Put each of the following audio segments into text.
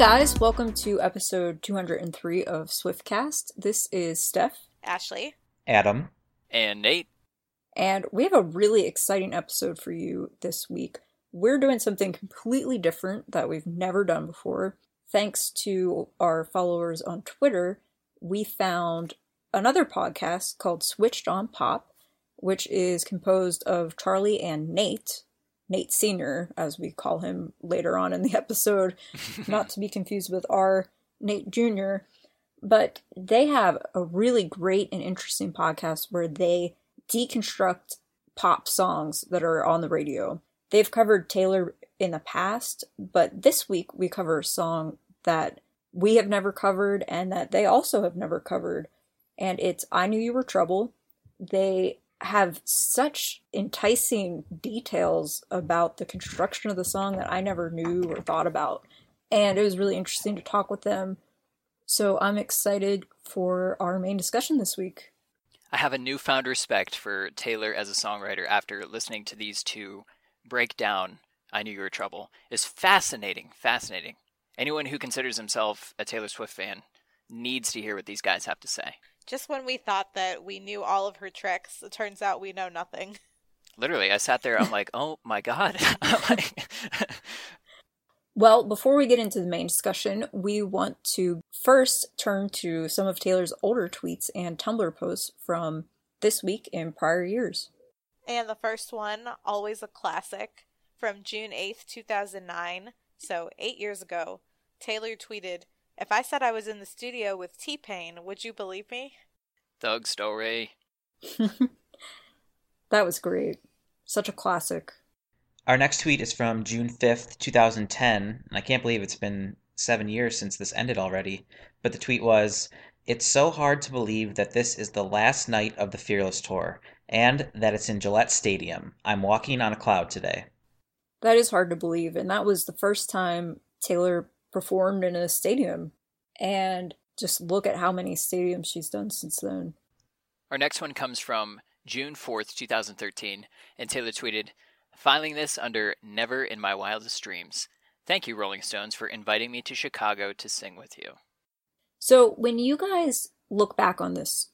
guys, welcome to episode 203 of Swiftcast. This is Steph. Ashley. Adam. And Nate. And we have a really exciting episode for you this week. We're doing something completely different that we've never done before. Thanks to our followers on Twitter, we found another podcast called Switched on Pop, which is composed of Charlie and Nate, Nate Sr., as we call him later on in the episode, not to be confused with our Nate Jr. But they have a really great and interesting podcast where they deconstruct pop songs that are on the radio. They've covered Taylor in the past, but this week we cover a song that we have never covered and that they also have never covered. And it's I Knew You Were Trouble. They have such enticing details about the construction of the song that I never knew or thought about. And it was really interesting to talk with them. So I'm excited for our main discussion this week. I have a newfound respect for Taylor as a songwriter after listening to these two break down I Knew You Were Trouble. It's fascinating, fascinating. Anyone who considers himself a Taylor Swift fan needs to hear what these guys have to say. Just when we thought that we knew all of her tricks, it turns out we know nothing. Literally, I sat there, I'm like, oh my god. well, before we get into the main discussion, we want to first turn to some of Taylor's older tweets and Tumblr posts from this week and prior years. And the first one, always a classic, from June 8th, 2009, so eight years ago, Taylor tweeted, If I said I was in the studio with T Pain, would you believe me? Thug Story. that was great. Such a classic. Our next tweet is from June 5th, 2010, and I can't believe it's been seven years since this ended already. But the tweet was It's so hard to believe that this is the last night of the Fearless Tour, and that it's in Gillette Stadium. I'm walking on a cloud today. That is hard to believe, and that was the first time Taylor performed in a stadium. And just look at how many stadiums she's done since then. Our next one comes from June 4th, 2013, and Taylor tweeted, Filing this under Never in My Wildest Dreams. Thank you, Rolling Stones, for inviting me to Chicago to sing with you. So, when you guys look back on this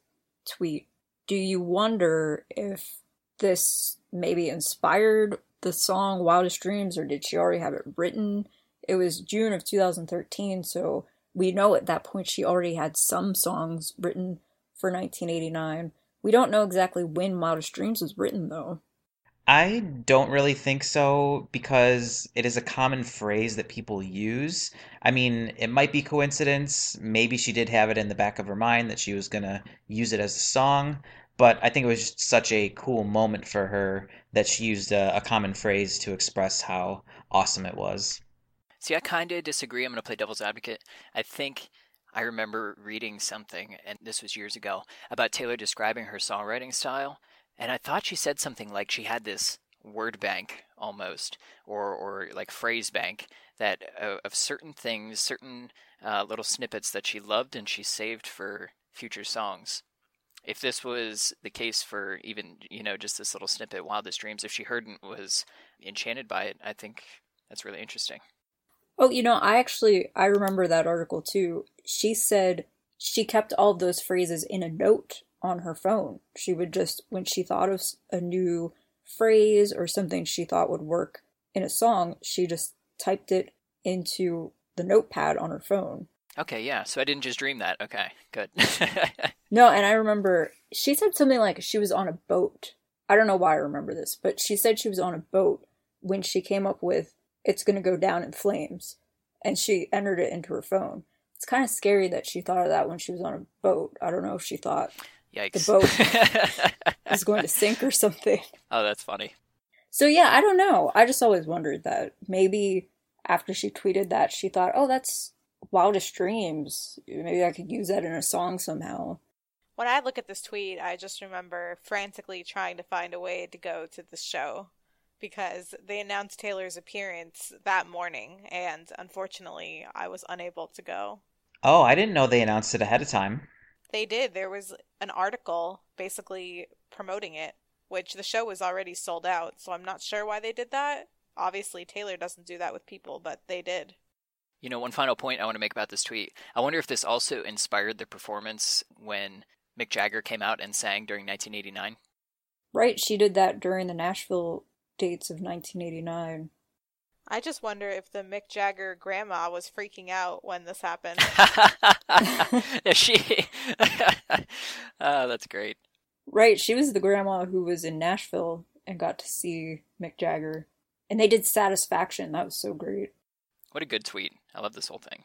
tweet, do you wonder if this maybe inspired the song Wildest Dreams or did she already have it written? It was June of 2013, so we know at that point she already had some songs written for 1989. We don't know exactly when Wildest Dreams was written, though. I don't really think so because it is a common phrase that people use. I mean, it might be coincidence. Maybe she did have it in the back of her mind that she was going to use it as a song, but I think it was just such a cool moment for her that she used a, a common phrase to express how awesome it was. See, I kind of disagree. I'm going to play devil's advocate. I think I remember reading something, and this was years ago, about Taylor describing her songwriting style and I thought she said something like she had this word bank almost, or, or like phrase bank that uh, of certain things, certain uh, little snippets that she loved and she saved for future songs. If this was the case for even, you know, just this little snippet, Wildest Dreams, if she heard and was enchanted by it, I think that's really interesting. Oh, you know, I actually I remember that article too. She said she kept all of those phrases in a note on her phone. She would just, when she thought of a new phrase or something she thought would work in a song, she just typed it into the notepad on her phone. Okay, yeah. So I didn't just dream that. Okay, good. no, and I remember she said something like she was on a boat. I don't know why I remember this, but she said she was on a boat when she came up with it's going to go down in flames and she entered it into her phone. It's kind of scary that she thought of that when she was on a boat. I don't know if she thought Yikes. the boat is going to sink or something. Oh, that's funny. So yeah, I don't know. I just always wondered that maybe after she tweeted that, she thought, "Oh, that's wildest dreams. Maybe I could use that in a song somehow." When I look at this tweet, I just remember frantically trying to find a way to go to the show because they announced Taylor's appearance that morning, and unfortunately, I was unable to go. Oh, I didn't know they announced it ahead of time. They did. There was an article basically promoting it, which the show was already sold out, so I'm not sure why they did that. Obviously, Taylor doesn't do that with people, but they did. You know, one final point I want to make about this tweet. I wonder if this also inspired the performance when Mick Jagger came out and sang during 1989. Right, she did that during the Nashville dates of 1989. I just wonder if the Mick Jagger grandma was freaking out when this happened. she. oh, that's great. Right, she was the grandma who was in Nashville and got to see Mick Jagger. And they did Satisfaction. That was so great. What a good tweet. I love this whole thing.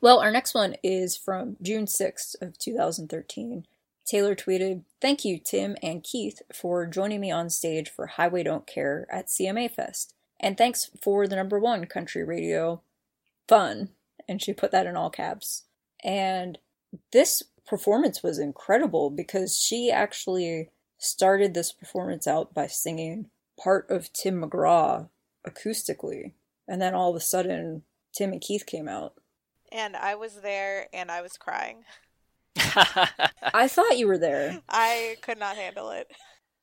Well, our next one is from June 6th of 2013. Taylor tweeted, Thank you, Tim and Keith, for joining me on stage for Highway Don't Care at CMA Fest. And thanks for the number one country radio fun. And she put that in all caps. And this performance was incredible because she actually started this performance out by singing part of Tim McGraw acoustically. And then all of a sudden, Tim and Keith came out. And I was there and I was crying. I thought you were there. I could not handle it.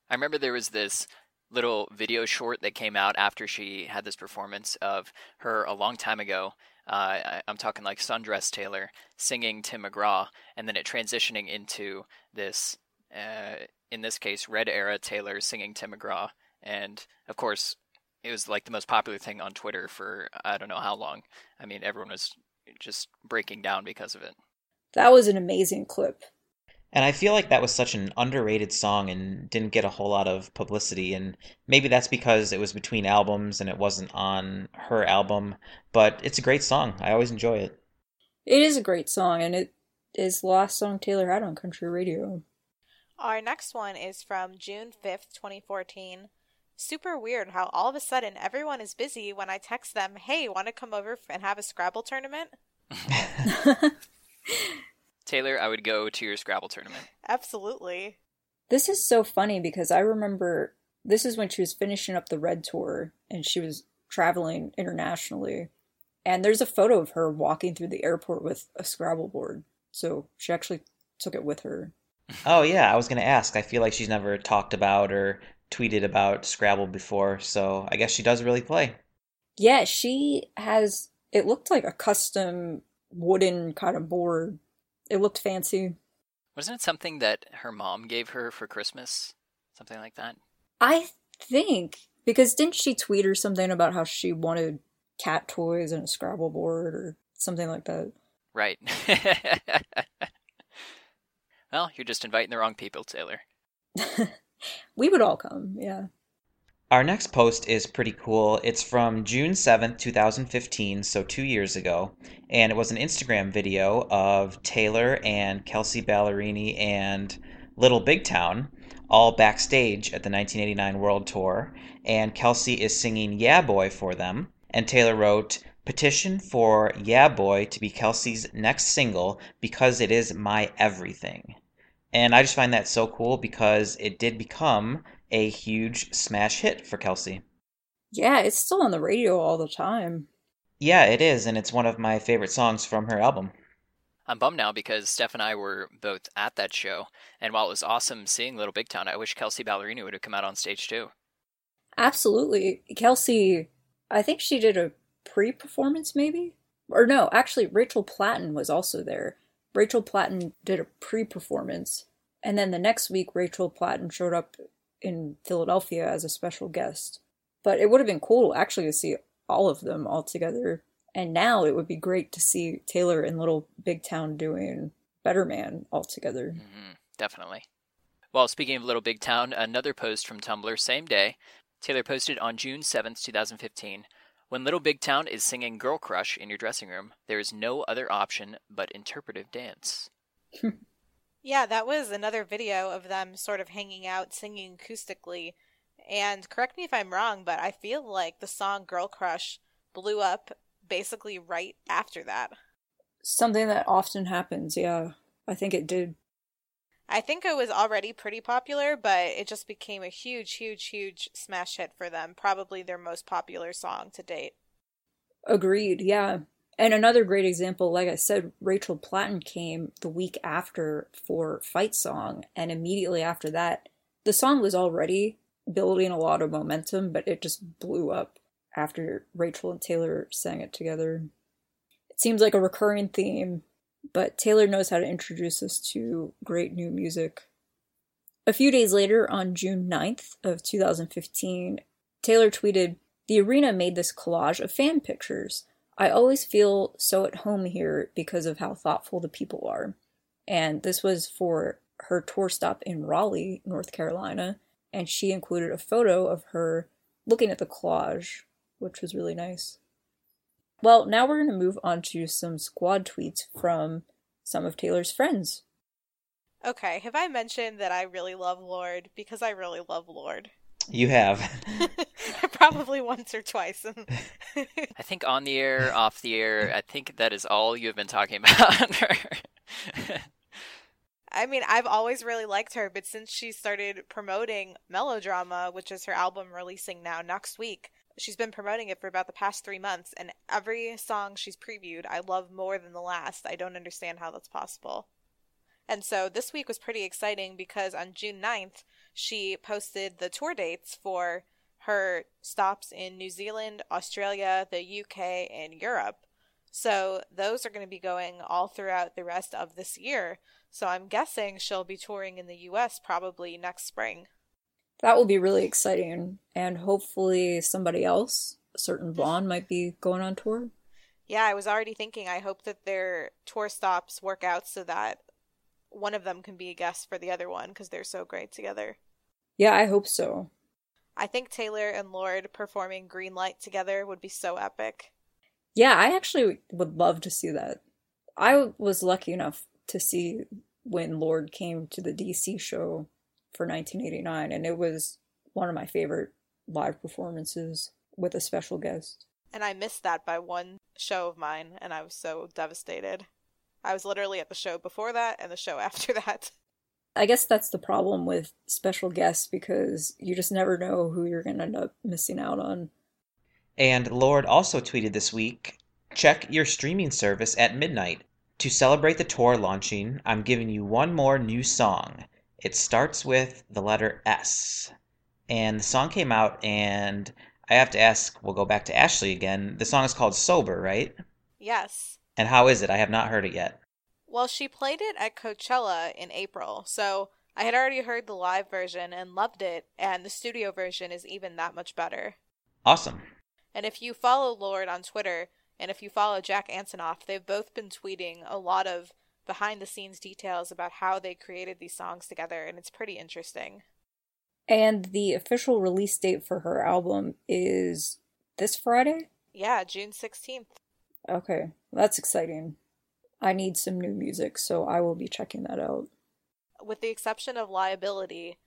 I remember there was this little video short that came out after she had this performance of her a long time ago. Uh, I'm talking like Sundress Taylor singing Tim McGraw, and then it transitioning into this, uh, in this case, Red Era Taylor singing Tim McGraw. And of course, it was like the most popular thing on Twitter for I don't know how long. I mean, everyone was just breaking down because of it. That was an amazing clip. And I feel like that was such an underrated song and didn't get a whole lot of publicity. And maybe that's because it was between albums and it wasn't on her album. But it's a great song. I always enjoy it. It is a great song, and it is the last song Taylor had on country radio. Our next one is from June 5th, 2014. Super weird how all of a sudden everyone is busy when I text them, hey, want to come over and have a Scrabble tournament? Taylor, I would go to your Scrabble tournament. Absolutely. This is so funny because I remember this is when she was finishing up the Red Tour and she was traveling internationally. And there's a photo of her walking through the airport with a Scrabble board. So she actually took it with her. Oh, yeah, I was going to ask. I feel like she's never talked about or tweeted about Scrabble before, so I guess she does really play. Yeah, she has. It looked like a custom wooden kind of board it looked fancy. Wasn't it something that her mom gave her for Christmas? Something like that? I think. Because didn't she tweet or something about how she wanted cat toys and a Scrabble board or something like that? Right. well, you're just inviting the wrong people, Taylor. we would all come, yeah. Our next post is pretty cool. It's from June 7th, 2015, so two years ago. And it was an Instagram video of Taylor and Kelsea Ballerini and Little Big Town all backstage at the 1989 World Tour. And Kelsea is singing Yeah Boy for them. And Taylor wrote, Petition for Yeah Boy to be Kelsea's next single because it is my everything. And I just find that so cool because it did become a huge smash hit for Kelsea. Yeah, it's still on the radio all the time. Yeah, it is, and it's one of my favorite songs from her album. I'm bummed now because Steph and I were both at that show, and while it was awesome seeing Little Big Town, I wish Kelsea Ballerini would have come out on stage too. Absolutely. Kelsea, I think she did a pre performance maybe? Or no, actually, Rachel Platten was also there. Rachel Platten did a pre performance, and then the next week, Rachel Platten showed up in Philadelphia as a special guest. But it would have been cool actually to see all of them all together. And now it would be great to see Taylor and Little Big Town doing Better Man all together. Mm-hmm, definitely. Well, speaking of Little Big Town, another post from Tumblr, same day. Taylor posted on June 7th, 2015. When Little Big Town is singing Girl Crush in your dressing room, there is no other option but interpretive dance. Yeah, that was another video of them sort of hanging out singing acoustically. And correct me if I'm wrong, but I feel like the song Girl Crush blew up basically right after that. Something that often happens, yeah. I think it did. I think it was already pretty popular, but it just became a huge, huge, huge smash hit for them. Probably their most popular song to date. Agreed, yeah. And another great example, like I said, Rachel Platten came the week after for Fight Song, and immediately after that, the song was already building a lot of momentum, but it just blew up after Rachel and Taylor sang it together. It seems like a recurring theme, but Taylor knows how to introduce us to great new music. A few days later, on June 9th of 2015, Taylor tweeted, The arena made this collage of fan pictures. I always feel so at home here because of how thoughtful the people are. And this was for her tour stop in Raleigh, North Carolina, and she included a photo of her looking at the collage, which was really nice. Well, now we're going to move on to some squad tweets from some of Taylor's friends. Okay, have I mentioned that I really love Lorde Because I really love Lorde? You have. Probably once or twice. I think on the air, off the air, I think that is all you have been talking about. I mean, I've always really liked her, but since she started promoting Melodrama, which is her album releasing now next week, she's been promoting it for about the past three months, and every song she's previewed, I love more than the last. I don't understand how that's possible. And so this week was pretty exciting because on June 9th, she posted the tour dates for her stops in New Zealand, Australia, the UK, and Europe. So those are going to be going all throughout the rest of this year. So I'm guessing she'll be touring in the US probably next spring. That will be really exciting. And hopefully somebody else, a certain blonde, might be going on tour. Yeah, I was already thinking I hope that their tour stops work out so that one of them can be a guest for the other one because they're so great together. Yeah, I hope so. I think Taylor and Lorde performing Green Light together would be so epic. Yeah, I actually would love to see that. I was lucky enough to see when Lorde came to the DC show for 1989, and it was one of my favorite live performances with a special guest. And I missed that by one show of mine, and I was so devastated. I was literally at the show before that and the show after that. I guess that's the problem with special guests because you just never know who you're going to end up missing out on. And Lorde also tweeted this week check your streaming service at midnight. To celebrate the tour launching, I'm giving you one more new song. It starts with the letter S. And the song came out, and I have to ask, we'll go back to Ashley again. The song is called Sober, right? Yes. And how is it? I have not heard it yet. Well, she played it at Coachella in April, so I had already heard the live version and loved it, and the studio version is even that much better. Awesome. And if you follow Lorde on Twitter, and if you follow Jack Antonoff, they've both been tweeting a lot of behind the scenes details about how they created these songs together, and it's pretty interesting. And the official release date for her album is this Friday? Yeah, June 16th. Okay, that's exciting. I need some new music, so I will be checking that out. With the exception of Liability,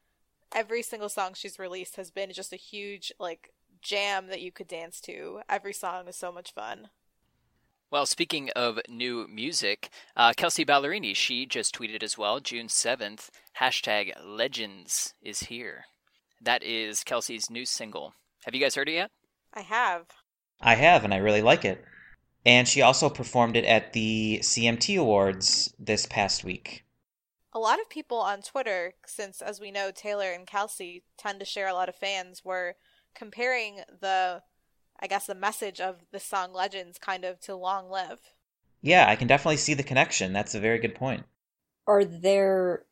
every single song she's released has been just a huge, like, jam that you could dance to. Every song is so much fun. Well, speaking of new music, uh, Kelsea Ballerini, she just tweeted as well, June 7th, hashtag legends is here. That is Kelsea's new single. Have you guys heard it yet? I have. I have, and I really like it. And she also performed it at the CMT Awards this past week. A lot of people on Twitter, since as we know, Taylor and Kelsea tend to share a lot of fans, were comparing the I guess the message of the song Legends kind of to Long Live. Yeah, I can definitely see the connection. That's a very good point. Are there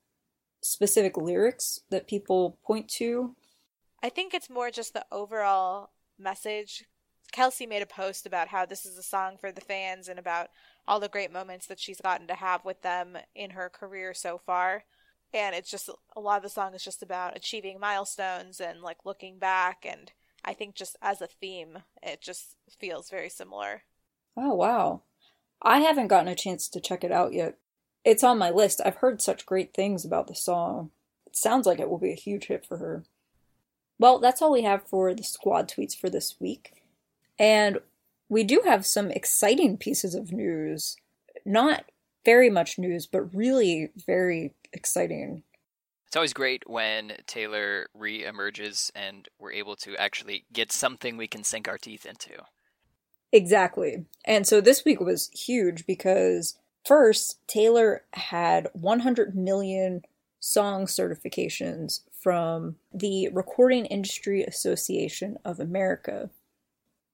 specific lyrics that people point to? I think it's more just the overall message. Kelsea made a post about how this is a song for the fans and about all the great moments that she's gotten to have with them in her career so far. And it's just a lot of the song is just about achieving milestones and like looking back and I think just as a theme, it just feels very similar. Oh, wow. I haven't gotten a chance to check it out yet. It's on my list. I've heard such great things about the song. It sounds like it will be a huge hit for her. Well, that's all we have for the squad tweets for this week. And we do have some exciting pieces of news. Not very much news, but really very exciting. It's always great when Taylor re-emerges and we're able to actually get something we can sink our teeth into. Exactly. And so this week was huge because first, Taylor had 100 million song certifications from the Recording Industry Association of America.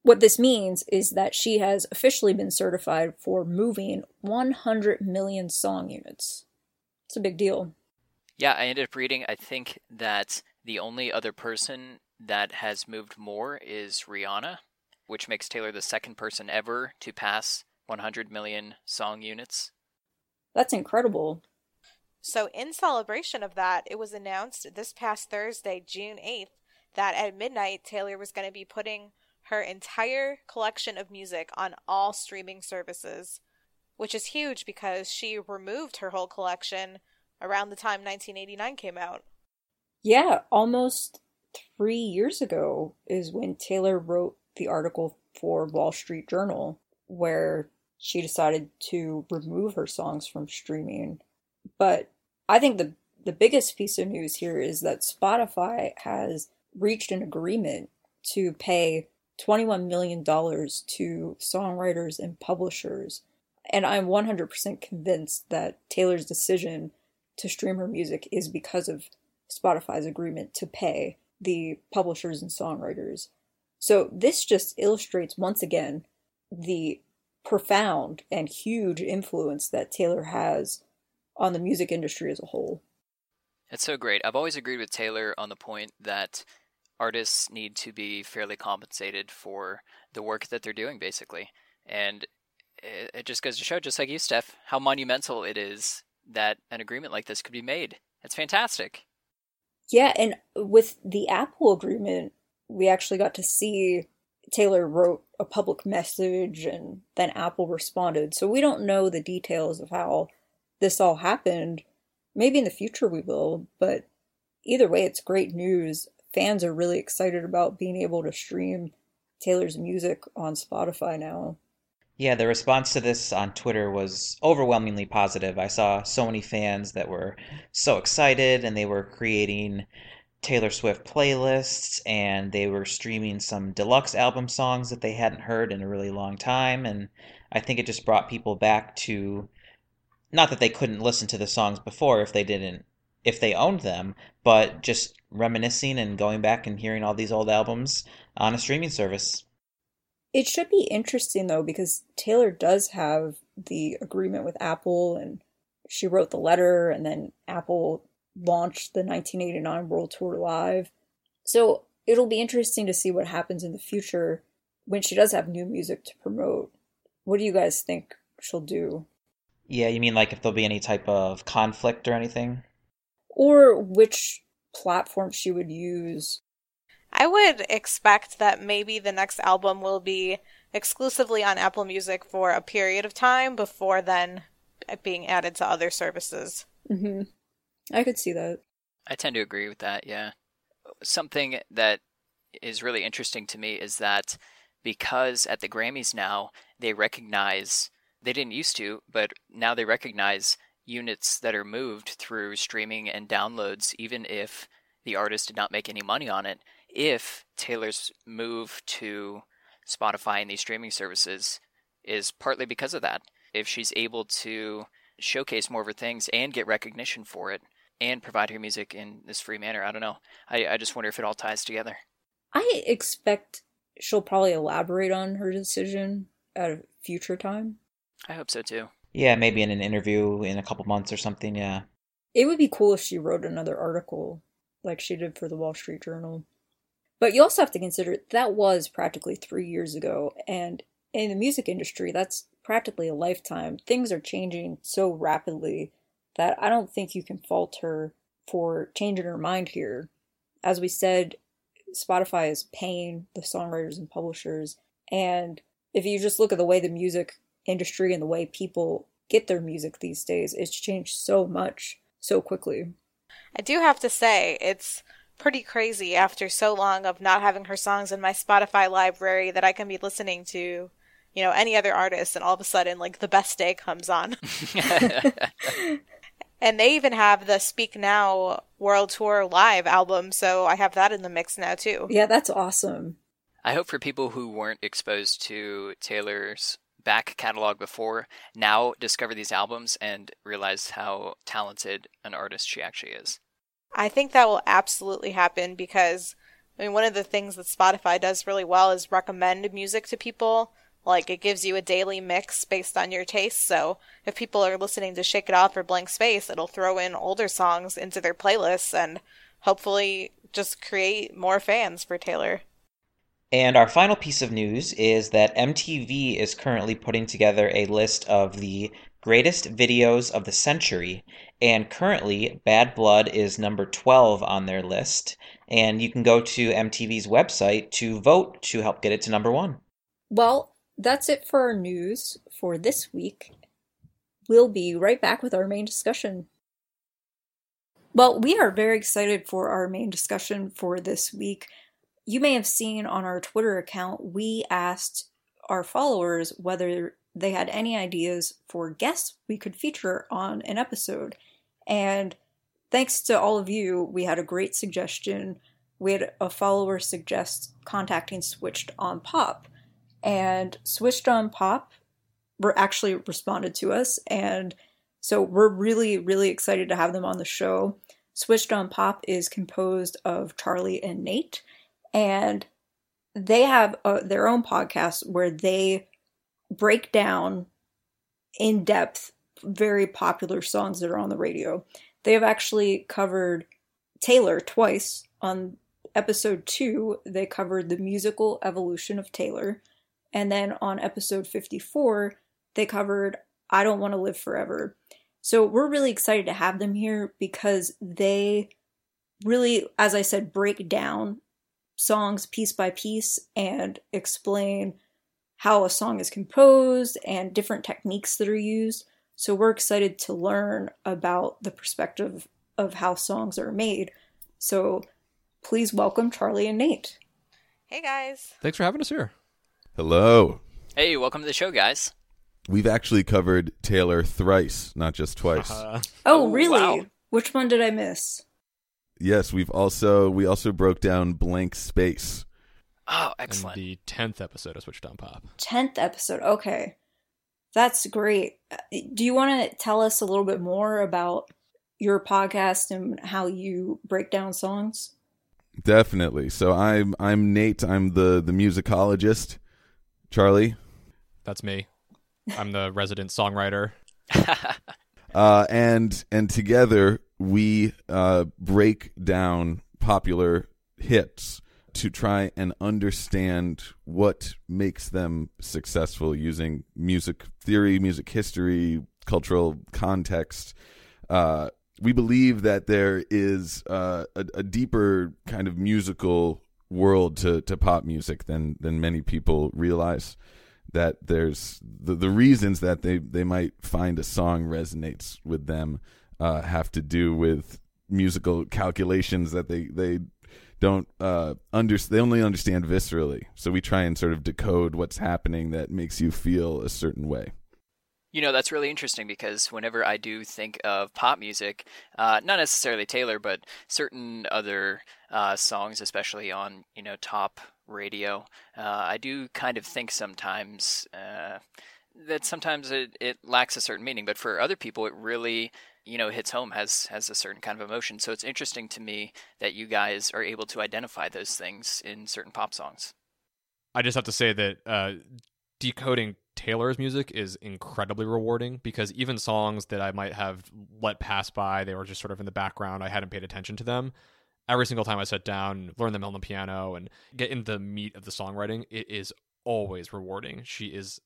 What this means is that she has officially been certified for moving 100 million song units. It's a big deal. Yeah, I ended up reading, I think that the only other person that has moved more is Rihanna, which makes Taylor the second person ever to pass 100 million song units. That's incredible. So, in celebration of that, it was announced this past Thursday, June 8th, that at midnight, Taylor was going to be putting her entire collection of music on all streaming services, which is huge because she removed her whole collection around the time 1989 came out. Yeah, almost three years ago is when Taylor wrote the article for Wall Street Journal where she decided to remove her songs from streaming. But I think the the biggest piece of news here is that Spotify has reached an agreement to pay $21 million to songwriters and publishers. And I'm 100% convinced that Taylor's decision to stream her music is because of Spotify's agreement to pay the publishers and songwriters. So this just illustrates once again the profound and huge influence that Taylor has on the music industry as a whole. It's so great. I've always agreed with Taylor on the point that artists need to be fairly compensated for the work that they're doing, basically. And it, just goes to show, just like you, Steph, how monumental it is that an agreement like this could be made. It's fantastic. Yeah, and with the Apple agreement, we actually got to see Taylor wrote a public message and then Apple responded. So we don't know the details of how this all happened. Maybe in the future we will, but either way, it's great news. Fans are really excited about being able to stream Taylor's music on Spotify now. Yeah, the response to this on Twitter was overwhelmingly positive. I saw so many fans that were so excited and they were creating Taylor Swift playlists and they were streaming some deluxe album songs that they hadn't heard in a really long time. And I think it just brought people back to not that they couldn't listen to the songs before if they didn't if they owned them, but just reminiscing and going back and hearing all these old albums on a streaming service. It should be interesting though because Taylor does have the agreement with Apple and she wrote the letter and then Apple launched the 1989 World Tour Live. So it'll be interesting to see what happens in the future when she does have new music to promote. What do you guys think she'll do? Yeah, you mean like if there'll be any type of conflict or anything? Or which platform she would use. I would expect that maybe the next album will be exclusively on Apple Music for a period of time before then being added to other services. Mm-hmm. I could see that. I tend to agree with that, yeah. Something that is really interesting to me is that because at the Grammys now, they recognize, they didn't used to, but now they recognize units that are moved through streaming and downloads, even if the artist did not make any money on it. If Taylor's move to Spotify and these streaming services is partly because of that. If she's able to showcase more of her things and get recognition for it and provide her music in this free manner. I don't know. I, I just wonder if it all ties together. I expect she'll probably elaborate on her decision at a future time. I hope so too. Yeah, maybe in an interview in a couple months or something, yeah. It would be cool if she wrote another article like she did for the Wall Street Journal. But you also have to consider that was practically three years ago, and in the music industry, that's practically a lifetime. Things are changing so rapidly that I don't think you can fault her for changing her mind here. As we said, Spotify is paying the songwriters and publishers. And if you just look at the way the music industry and the way people get their music these days, it's changed so much so quickly. I do have to say, it's pretty crazy after so long of not having her songs in my Spotify library that I can be listening to you know, any other artist, and all of a sudden, like, the best day comes on. and they even have the Speak Now World Tour Live album, so I have that in the mix now, too. Yeah, that's awesome. I hope for people who weren't exposed to Taylor's back catalog before now discover these albums and realize how talented an artist she actually is. I think that will absolutely happen because I mean, one of the things that Spotify does really well is recommend music to people. Like, it gives you a daily mix based on your tastes. So, if people are listening to Shake It Off or Blank Space, it'll throw in older songs into their playlists and hopefully just create more fans for Taylor. And our final piece of news is that MTV is currently putting together a list of the greatest videos of the century. And currently, Bad Blood is number 12 on their list. And you can go to MTV's website to vote to help get it to number one. Well, that's it for our news for this week. We'll be right back with our main discussion. Well, we are very excited for our main discussion for this week you may have seen on our Twitter account, we asked our followers whether they had any ideas for guests we could feature on an episode. And thanks to all of you, we had a great suggestion. We had a follower suggest contacting Switched on Pop. And Switched on Pop were actually responded to us. And so we're really, really excited to have them on the show. Switched on Pop is composed of Charlie and Nate and they have a, their own podcast where they break down in depth very popular songs that are on the radio. They have actually covered Taylor twice. On episode two, they covered the musical evolution of Taylor. And then on episode 54, they covered I Don't Want to Live Forever. So we're really excited to have them here because they really, as I said, break down songs piece by piece and explain how a song is composed and different techniques that are used. So we're excited to learn about the perspective of how songs are made. So please welcome Charlie and Nate. Hey guys. Thanks for having us here. Hello. Hey, welcome to the show, guys. We've actually covered Taylor thrice, not just twice. Uh, oh, Oh, really? wow. Which one did I miss? Yes, we've also we also broke down Blank Space. Oh, And excellent. the 10th episode of Switched on Pop. 10th episode. Okay. That's great. Uh, Do you want to tell us a little bit more about your podcast and how you break down songs? Definitely. So I'm I'm Nate. I'm the the musicologist. Charlie. That's me. I'm the resident songwriter. Uh, and and together we uh, break down popular hits to try and understand what makes them successful using music theory, music history, cultural context. Uh, we believe that there is uh, a, a deeper kind of musical world to, to pop music than than many people realize that there's the, the reasons that they, they might find a song resonates with them uh, have to do with musical calculations that they they don't uh under they only understand viscerally. So we try and sort of decode what's happening that makes you feel a certain way. You know, that's really interesting because whenever I do think of pop music, uh, not necessarily Taylor, but certain other uh, songs, especially on, you know, top radio, uh, I do kind of think sometimes uh, that sometimes it, it lacks a certain meaning, but for other people, it really, you know, hits home, has, has a certain kind of emotion. So it's interesting to me that you guys are able to identify those things in certain pop songs. I just have to say that uh, decoding Taylor's music is incredibly rewarding because even songs that I might have let pass by, they were just sort of in the background, I hadn't paid attention to them. Every single time I sat down, learn them on the piano, and get into the meat of the songwriting, it is always rewarding. She is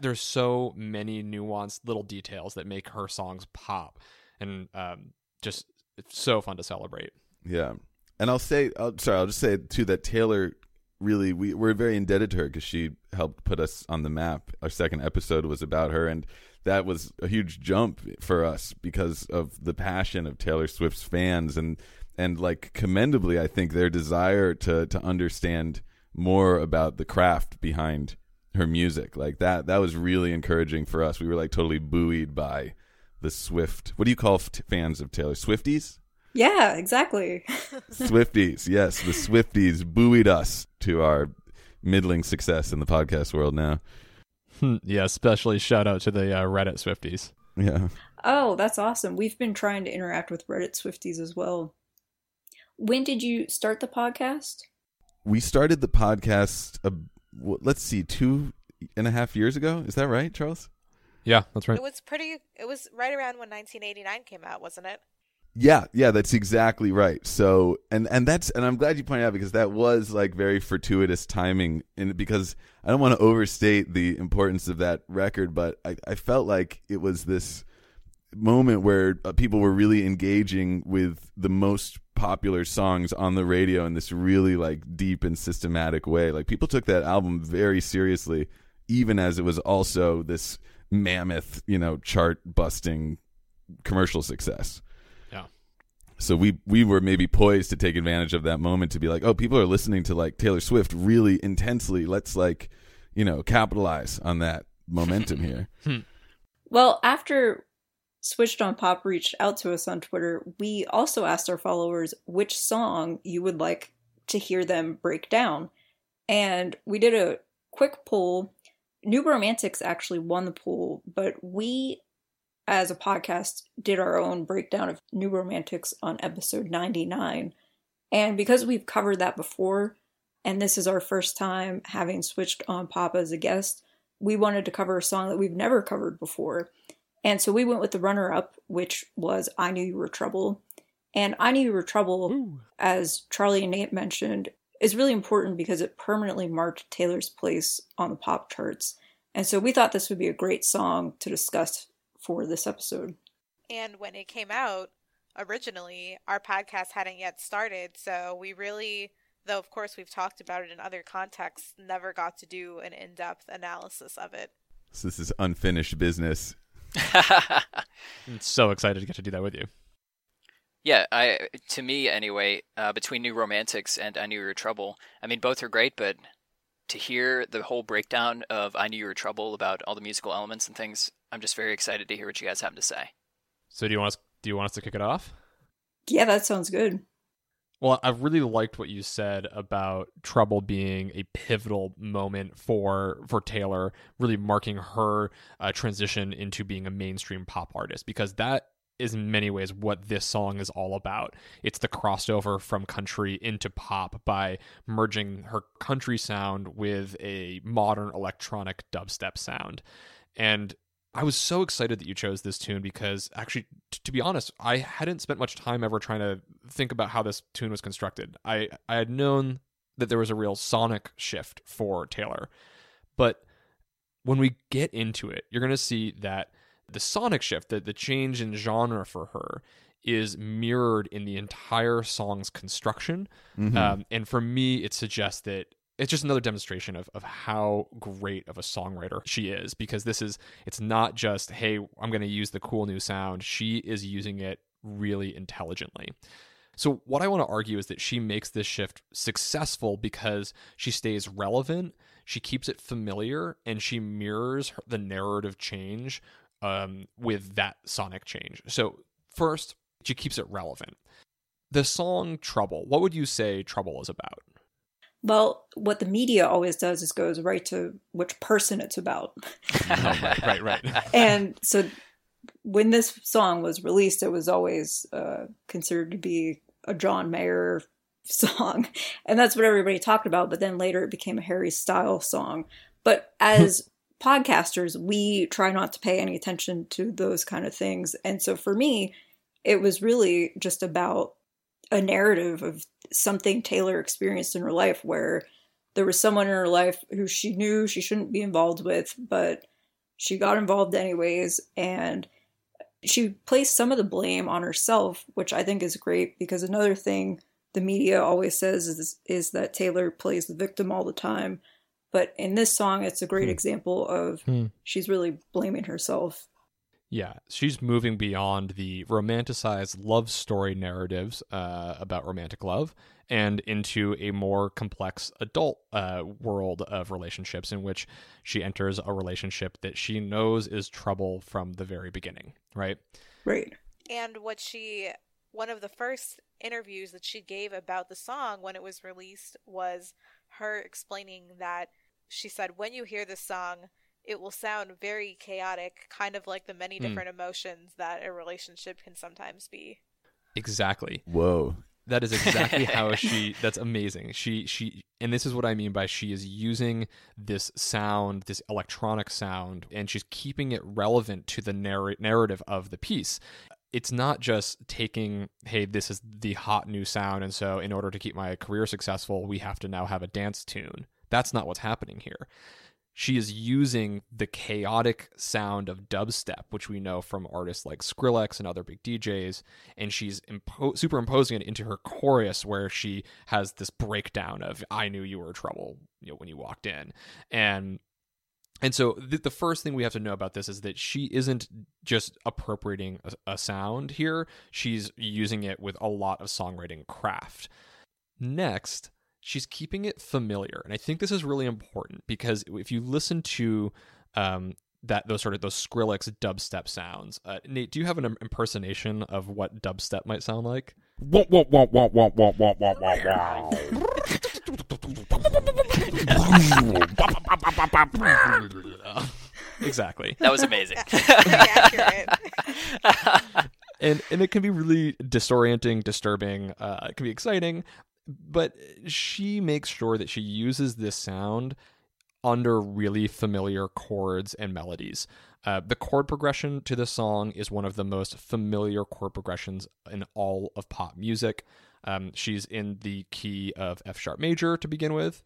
there's so many nuanced little details that make her songs pop, and um, just so fun to celebrate. yeah and i'll say I'll, sorry i'll just say too that taylor really we, we're very indebted to her because she helped put us on the map our second episode was about her and that was a huge jump for us because of the passion of taylor swift's fans and and like commendably i think their desire to to understand more about the craft behind her music like that that was really encouraging for us we were like totally buoyed by the swift what do you call f- fans of taylor swifties Yeah, exactly. Swifties, yes, the Swifties buoyed us to our middling success in the podcast world now. yeah, especially shout out to the uh, Reddit Swifties. Yeah. Oh, that's awesome. We've been trying to interact with Reddit Swifties as well. When did you start the podcast? We started the podcast. Uh, let's see, two and a half years ago. Is that right, Charles? Yeah, that's right. It was pretty. It was right around when 1989 came out, wasn't it? Yeah, yeah, that's exactly right. So, and and that's and I'm glad you pointed out because that was like very fortuitous timing, and because I don't want to overstate the importance of that record, but I, I felt like it was this moment where uh, people were really engaging with the most popular songs on the radio in this really like deep and systematic way. Like people took that album very seriously, even as it was also this mammoth, you know, chart busting commercial success. Yeah. So we we were maybe poised to take advantage of that moment to be like, oh, people are listening to like Taylor Swift really intensely. Let's like, you know, capitalize on that momentum here. Hmm. Well, after Switched on Pop reached out to us on Twitter, we also asked our followers which song you would like to hear them break down. And we did a quick poll. New Romantics actually won the poll, but we as a podcast, did our own breakdown of New Romantics on episode 99. And because we've covered that before, and this is our first time having switched on Pop as a guest, we wanted to cover a song that we've never covered before. And so we went with the runner up, which was I Knew You Were Trouble. And I Knew You Were Trouble, Ooh. as Charlie and Nate mentioned, is really important because it permanently marked Taylor's place on the pop charts. And so we thought this would be a great song to discuss for this episode. And when it came out originally, our podcast hadn't yet started, so we really, though of course we've talked about it in other contexts, never got to do an in depth analysis of it. So this is unfinished business. I'm so excited to get to do that with you. Yeah, I to me anyway, uh, between New Romantics and I Knew You Were Trouble, I mean both are great, but to hear the whole breakdown of I Knew You Were Trouble about all the musical elements and things, I'm just very excited to hear what you guys have to say. So do you want us do you want us to kick it off? Yeah, that sounds good. Well, I really liked what you said about Trouble being a pivotal moment for for Taylor, really marking her uh, transition into being a mainstream pop artist because that is in many ways what this song is all about. It's the crossover from country into pop by merging her country sound with a modern electronic dubstep sound. And I was so excited that you chose this tune because actually, t- to be honest, I hadn't spent much time ever trying to think about how this tune was constructed. I, I had known that there was a real sonic shift for Taylor, but when we get into it, you're going to see that the sonic shift, that the change in genre for her, is mirrored in the entire song's construction. Mm-hmm. Um, and for me, it suggests that it's just another demonstration of, of how great of a songwriter she is because this is it's not just hey i'm going to use the cool new sound. She is using it really intelligently. So what i want to argue is that she makes this shift successful because she stays relevant she keeps it familiar and she mirrors the narrative change um, with that sonic change. So first she keeps it relevant. The song trouble what would you say trouble is about well, what the media always does is goes right to which person it's about. oh, right, right, right. and so when this song was released, it was always uh, considered to be a John Mayer song. And that's what everybody talked about. But then later it became a Harry Styles song. But as podcasters, we try not to pay any attention to those kind of things. And so for me, it was really just about a narrative of something Taylor experienced in her life where there was someone in her life who she knew she shouldn't be involved with, but she got involved anyways. And she placed some of the blame on herself, which I think is great because another thing the media always says is, is that Taylor plays the victim all the time. But in this song, it's a great hmm. example of hmm. she's really blaming herself. Yeah, she's moving beyond the romanticized love story narratives uh, about romantic love and into a more complex adult uh, world of relationships in which she enters a relationship that she knows is trouble from the very beginning, right? Right. And what she, one of the first interviews that she gave about the song when it was released was her explaining that she said, when you hear this song, it will sound very chaotic, kind of like the many hmm. different mm. emotions that a relationship can sometimes be. Exactly. Whoa. That is exactly how she. That's amazing. She she, and this is what I mean by she is using this sound, this electronic sound, and she's keeping it relevant to the narr- narrative of the piece. It's not just taking, hey, this is the hot new sound, and so in order to keep my career successful, we have to now have a dance tune. That's not what's happening here she is using the chaotic sound of dubstep, which we know from artists like Skrillex and other big DJs, and she's impo- superimposing it into her chorus, where she has this breakdown of "I knew you were trouble" you know, when you walked in, and and so the, the first thing we have to know about this is that she isn't just appropriating a, a sound here; she's using it with a lot of songwriting craft. Next she's keeping it familiar, and I think this is really important because if you listen to um, that those sort of those Skrillex dubstep sounds, uh, Nate, do you have an impersonation of what dubstep might sound like? exactly. That was amazing. accurate. and and it can be really disorienting, disturbing. Uh, it can be exciting, but she makes sure that she uses this sound under really familiar chords and melodies. Uh, the chord progression to the song is one of the most familiar chord progressions in all of pop music. Um, she's in the key of F sharp major to begin with.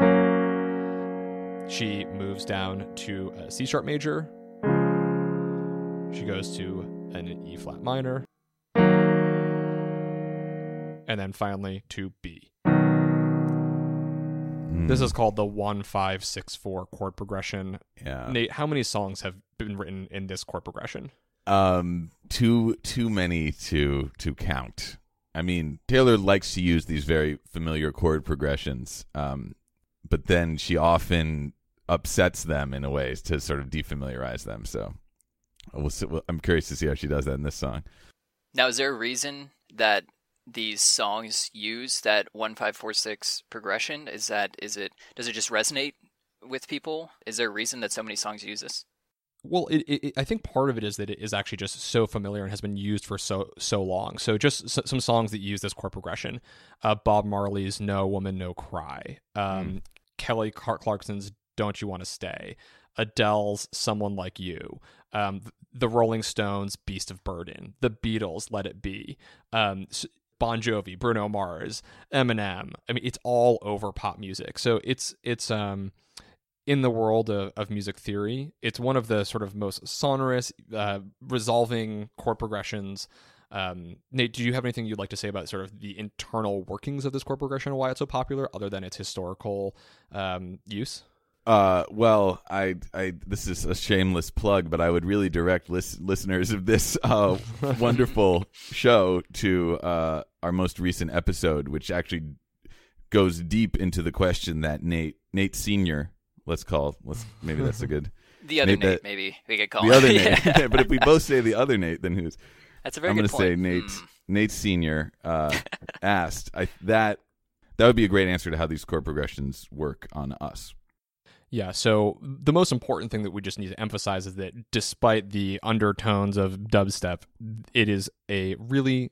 She moves down to a C sharp major. She goes to an E flat minor. And then finally to B. This is called the one five six four chord progression. Yeah. Nate, how many songs have been written in this chord progression? Um, too too many to to count. I mean, Taylor likes to use these very familiar chord progressions, um, but then she often upsets them in a ways to sort of defamiliarize them. So, we'll, see, well, I'm curious to see how she does that in this song. Now, is there a reason that these songs use that one five four six progression? Is that is it does it just resonate with people? Is there a reason that so many songs use this? Well, it, it, I think part of it is that it is actually just so familiar and has been used for so so long. So just s- some songs that use this chord progression: uh, Bob Marley's "No Woman No Cry," um, Kelly Clarkson's "Don't You Want to Stay," Adele's "Someone Like You," um, the Rolling Stones' "Beast of Burden," the Beatles' "Let It Be." Um, Bon Jovi, Bruno Mars, Eminem. I mean, it's all over pop music. So it's it's um in the world of, of music theory, it's one of the sort of most sonorous, uh, resolving chord progressions. Um, Nate, do you have anything you'd like to say about sort of the internal workings of this chord progression and why it's so popular, other than its historical um, use? Uh, well, I, I, this is a shameless plug, but I would really direct lis- listeners of this uh, wonderful show to uh, our most recent episode, which actually goes deep into the question that Nate, Nate Senior, let's call, let's maybe that's a good The other Nate, Nate, that- maybe we could call the other Yeah. Nate. but if we both say the other Nate, then who's? That's a very I'm going to say. Nate, Hmm. Nate Senior uh, asked. I that that would be a great answer to how these chord progressions work on us. Yeah, so the most important thing that we just need to emphasize is that despite the undertones of dubstep, it is a really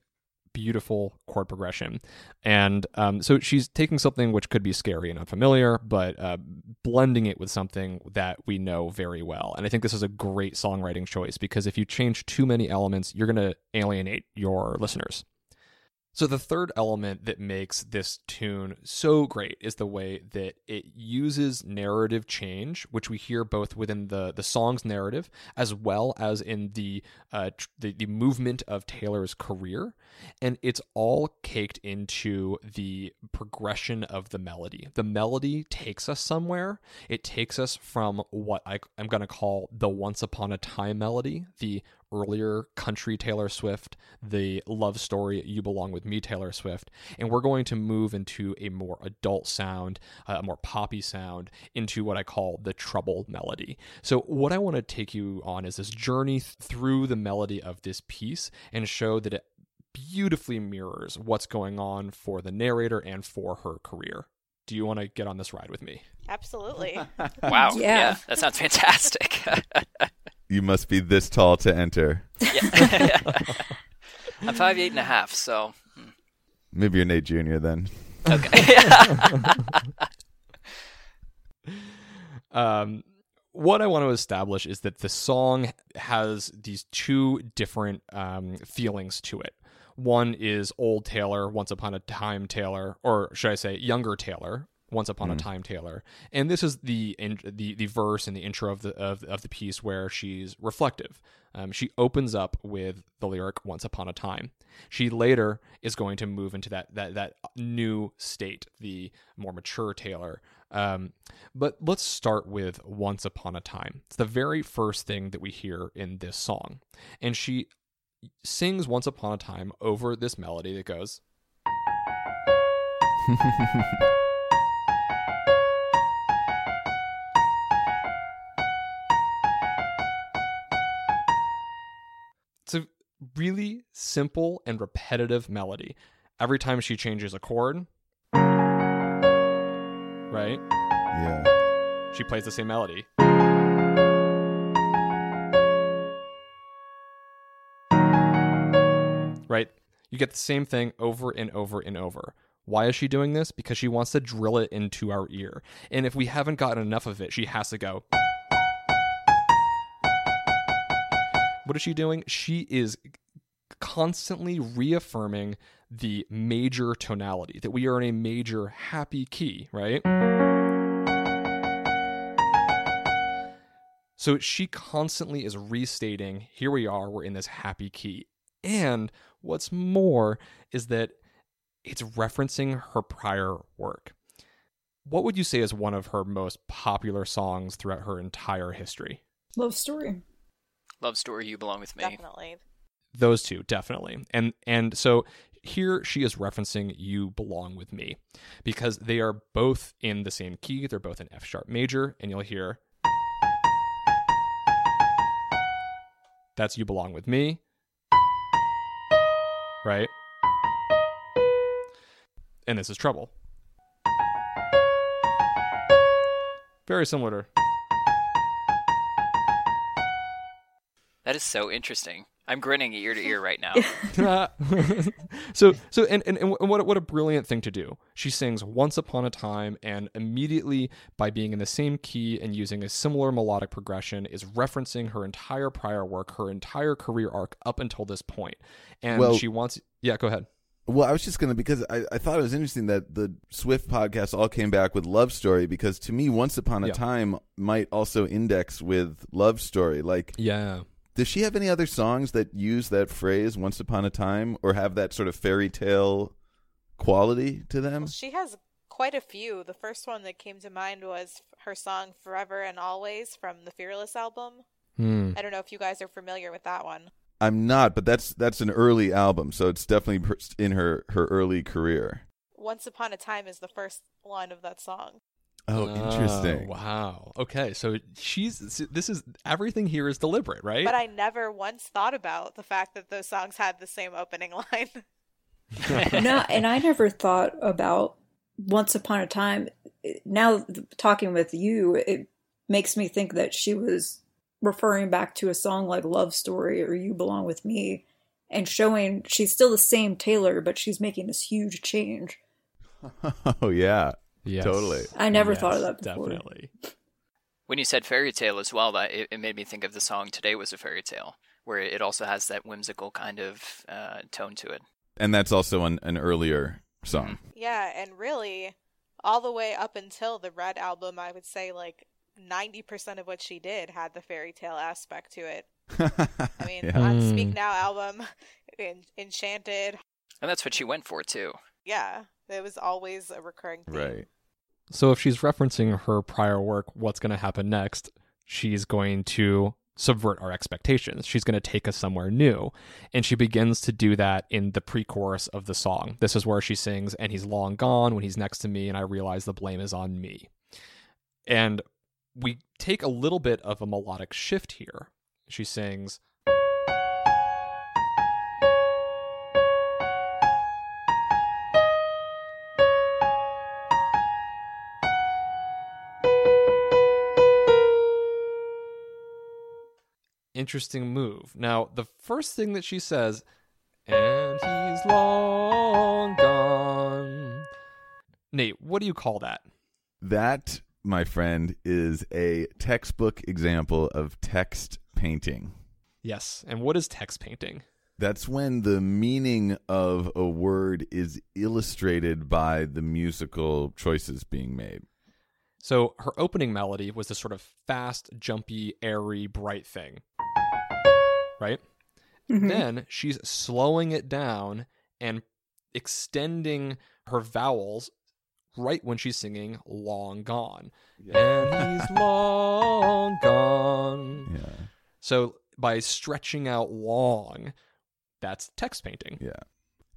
beautiful chord progression. And um, so she's taking something which could be scary and unfamiliar, but uh, blending it with something that we know very well. And I think this is a great songwriting choice because if you change too many elements, you're going to alienate your listeners. So the third element that makes this tune so great is the way that it uses narrative change, which we hear both within the the song's narrative as well as in the uh, tr- the, the movement of Taylor's career, and it's all caked into the progression of the melody. The melody takes us somewhere. It takes us from what I, I'm going to call the once upon a time melody, the earlier country Taylor Swift, the love story You Belong With Me Taylor Swift, and we're going to move into a more adult sound, uh, a more poppy sound, into what I call the troubled melody. So, what I want to take you on is this journey th- through the melody of this piece and show that it beautifully mirrors what's going on for the narrator and for her career. Do you want to get on this ride with me? Absolutely. Wow. Yeah. yeah. that sounds fantastic. You must be this tall to enter. yeah. I'm five eight and a half, so hmm. Maybe you're Nate Jr. then. Okay. um, what I want to establish is that the song has these two different um, feelings to it. One is old Taylor, Once Upon a Time Taylor, or should I say younger Taylor, Once Upon a Time Taylor. And this is the in, the the verse and the intro of the of, of the piece where she's reflective. Um, she opens up with the lyric "Once Upon a Time." She later is going to move into that that that new state, the more mature Taylor. Um, but let's start with "Once Upon a Time." It's the very first thing that we hear in this song, and she sings "Once Upon a Time" over this melody that goes. really simple and repetitive melody. Every time she changes a chord, right? Yeah. She plays the same melody. Right? You get the same thing over and over and over. Why is she doing this? Because she wants to drill it into our ear. And if we haven't gotten enough of it, she has to go. What is she doing? She is constantly reaffirming the major tonality, that we are in a major happy key, right? So she constantly is restating, here we are, we're in this happy key. And what's more is that it's referencing her prior work. What would you say is one of her most popular songs throughout her entire history? Love story. Love story, you belong with me. Definitely. Those two, definitely. And and so here she is referencing You Belong With Me because they are both in the same key. They're both in F sharp major, and you'll hear that's You Belong With Me. Right? And this is Trouble. Very similar to That is so interesting. I'm grinning ear to ear right now. so so and, and, and what what a brilliant thing to do. She sings once upon a time and immediately by being in the same key and using a similar melodic progression is referencing her entire prior work, her entire career arc up until this point. And Well- she wants Yeah, go ahead. Well, I was just gonna because I, I thought it was interesting that the Swift podcast all came back with Love Story because to me, Once Upon a Yeah. Time might also index with Love Story. Like, Yeah. Does she have any other songs that use that phrase Once Upon a Time or have that sort of fairy tale quality to them? Well, she has quite a few. The first one that came to mind was her song Forever and Always from the Fearless album. Hmm. I don't know if you guys are familiar with that one. I'm not, but that's that's an early album, so it's definitely in her her early career. Once Upon a Time is the first line of that song. Oh, oh, interesting. wow. Okay, so she's this is everything here is deliberate, right? But I never once thought about the fact that those songs had the same opening line. no, and I never thought about Once Upon a Time. Now, talking with you, it makes me think that she was referring back to a song like Love Story or You Belong With Me and showing she's still the same Taylor, but she's making this huge change. oh yeah. Yes. Totally. I never Yes, thought of that before. Definitely. when you said fairy tale as well, that it, it made me think of the song "Today Was a Fairy Tale," where it also has that whimsical kind of uh, tone to it. And that's also an, an earlier song. yeah, and really, all the way up until the Red album, I would say like 90% of what she did had the fairy tale aspect to it. I mean, Yeah. on Mm. Speak Now album, en- Enchanted, And that's what she went for too. yeah, it was always a recurring theme. right. So if she's referencing her prior work, what's going to happen next? She's going to subvert our expectations. She's going to take us somewhere new. And she begins to do that in the pre chorus of the song. This is where she sings, And he's long gone when he's next to me, and I realize the blame is on me. And we take a little bit of a melodic shift here. She sings, interesting move. Now, the first thing that she says, and he's long gone Nate, what do you call that? That, my friend, is a textbook example of text painting. Yes. And what is text painting? That's when the meaning of a word is illustrated by the musical choices being made. So her opening melody was this sort of fast, jumpy, airy, bright thing. Right? Mhm. Then she's slowing it down and extending her vowels right when she's singing Long Gone. And he's long gone. Yeah. So by stretching out long, that's text painting. Yeah.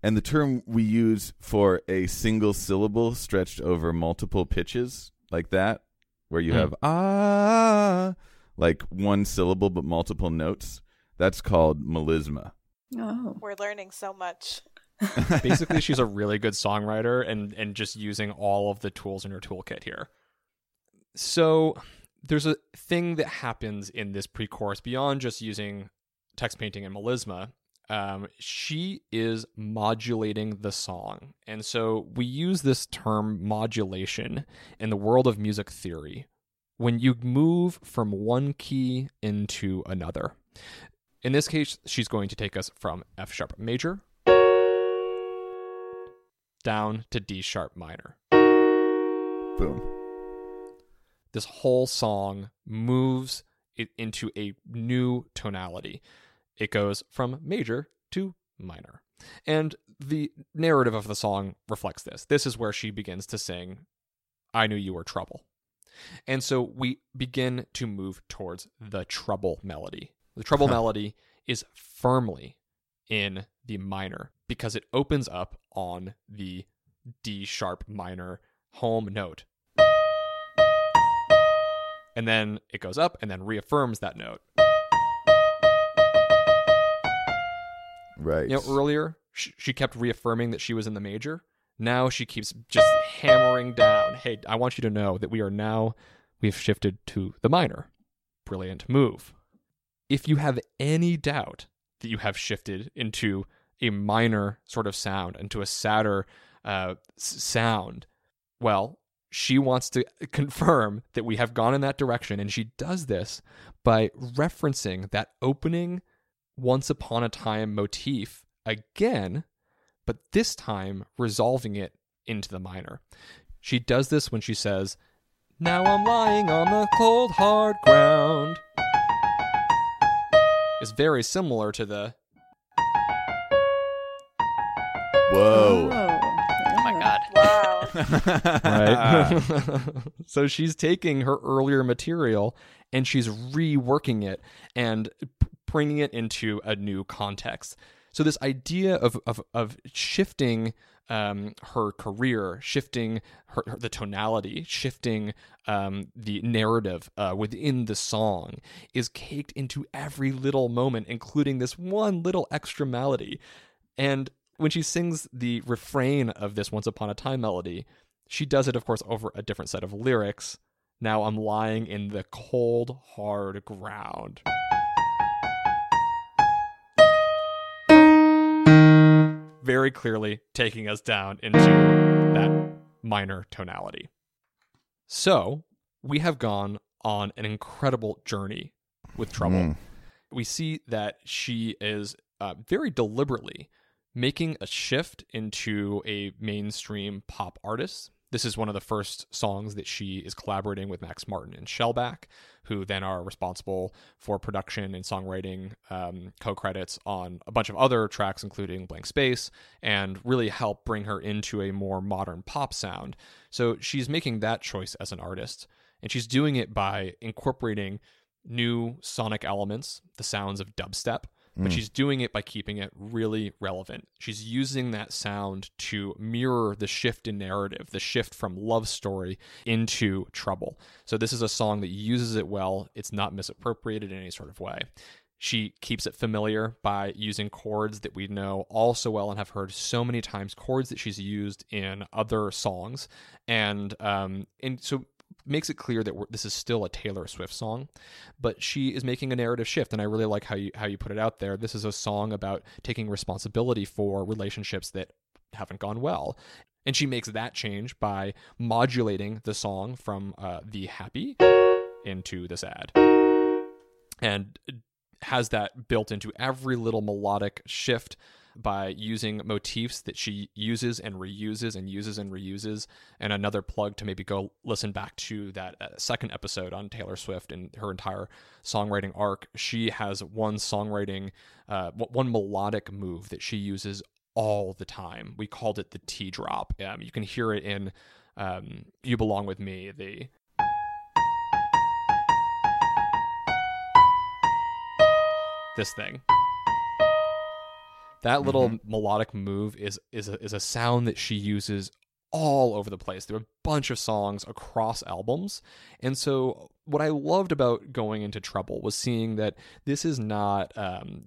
And the term we use for a single syllable stretched over multiple pitches like that, where you Hmm. have ah, like one syllable but multiple notes, that's called melisma. Oh. We're learning so much. Basically, she's a really good songwriter and and just using all of the tools in her toolkit here. So there's a thing that happens in this pre-chorus beyond just using text painting and melisma. Um, she is modulating the song, and so we use this term modulation in the world of music theory when you move from one key into another. In this case, she's going to take us from F sharp major down to D sharp minor. Boom. This whole song moves it into a new tonality. It goes from major to minor. And the narrative of the song reflects this. This is where she begins to sing, I Knew You Were Trouble. And so we begin to move towards the trouble melody. The trouble Huh. melody is firmly in the minor because it opens up on the D sharp minor home note. And then it goes up and then reaffirms that note. Right. You know, earlier she, she kept reaffirming that she was in the major. Now she keeps just hammering down. Hey, I want you to know that we are now we've shifted to the minor. Brilliant move. If you have any doubt that you have shifted into a minor sort of sound, into a sadder uh, sound, well, she wants to confirm that we have gone in that direction, and she does this by referencing that opening once upon a time motif again, but this time resolving it into the minor. She does this when she says, Now I'm lying on the cold, hard ground. It's very similar to the Whoa. Oh, oh my god. Wow. right? so she's taking her earlier material and she's reworking it and bringing it into a new context. So this idea of of, of shifting um, her career, shifting her, her- the tonality, shifting um, the narrative uh, within the song is caked into every little moment, including this one little extra melody. And when she sings the refrain of this Once Upon a Time melody, she does it, of course, over a different set of lyrics. Now I'm lying in the cold, hard ground. Very clearly taking us down into that minor tonality. So, we have gone on an incredible journey with Trouble Mm. we see that she is uh, very deliberately making a shift into a mainstream pop artist. This is one of the first songs that she is collaborating with Max Martin and Shellback, who then are responsible for production and songwriting um, co credits on a bunch of other tracks, including Blank Space, and really help bring her into a more modern pop sound. So she's making that choice as an artist, and she's doing it by incorporating new sonic elements, the sounds of dubstep, but she's doing it by keeping it really relevant. She's using that sound to mirror the shift in narrative, the shift from love story into trouble. So this is a song that uses it well. It's not misappropriated in any sort of way. She keeps it familiar by using chords that we know all so well and have heard so many times, chords that she's used in other songs, and um, and so makes it clear that this is still a Taylor Swift song, but she is making a narrative shift, and I really like how you how you put it out there. This is a song about taking responsibility for relationships that haven't gone well. And she makes that change by modulating the song from uh, the happy into the sad. And has that built into every little melodic shift by using motifs that she uses and reuses and uses and reuses. And another plug to maybe go listen back to that uh, second episode on Taylor Swift and her entire songwriting arc. She has one songwriting, uh, one melodic move that she uses all the time. We called it the T drop. Um, you can hear it in um, "You Belong with Me." The this thing. That little mm-hmm. melodic move is is a, is a sound that she uses all over the place. There are a bunch of songs across albums. And so what I loved about going into Trouble was seeing that this is not um,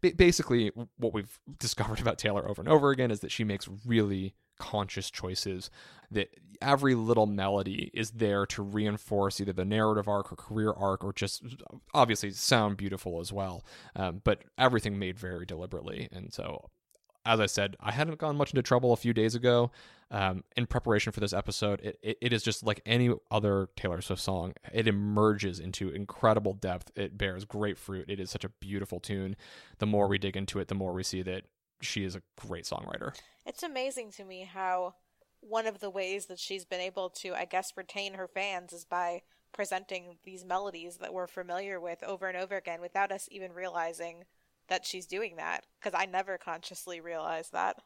basically what we've discovered about Taylor over and over again is that she makes really conscious choices that every little melody is there to reinforce either the narrative arc or career arc or just obviously sound beautiful as well um, but everything made very deliberately. And so as i said i hadn't gone much into trouble a few days ago. Um, in preparation for this episode it, it, it is just like any other taylor swift song it emerges into incredible depth. It bears great fruit. It is such a beautiful tune. The more we dig into it the more we see that she is a great songwriter. It's amazing to me how one of the ways that she's been able to, I guess, retain her fans is by presenting these melodies that we're familiar with over and over again without us even realizing that she's doing that. Because I never consciously realized that.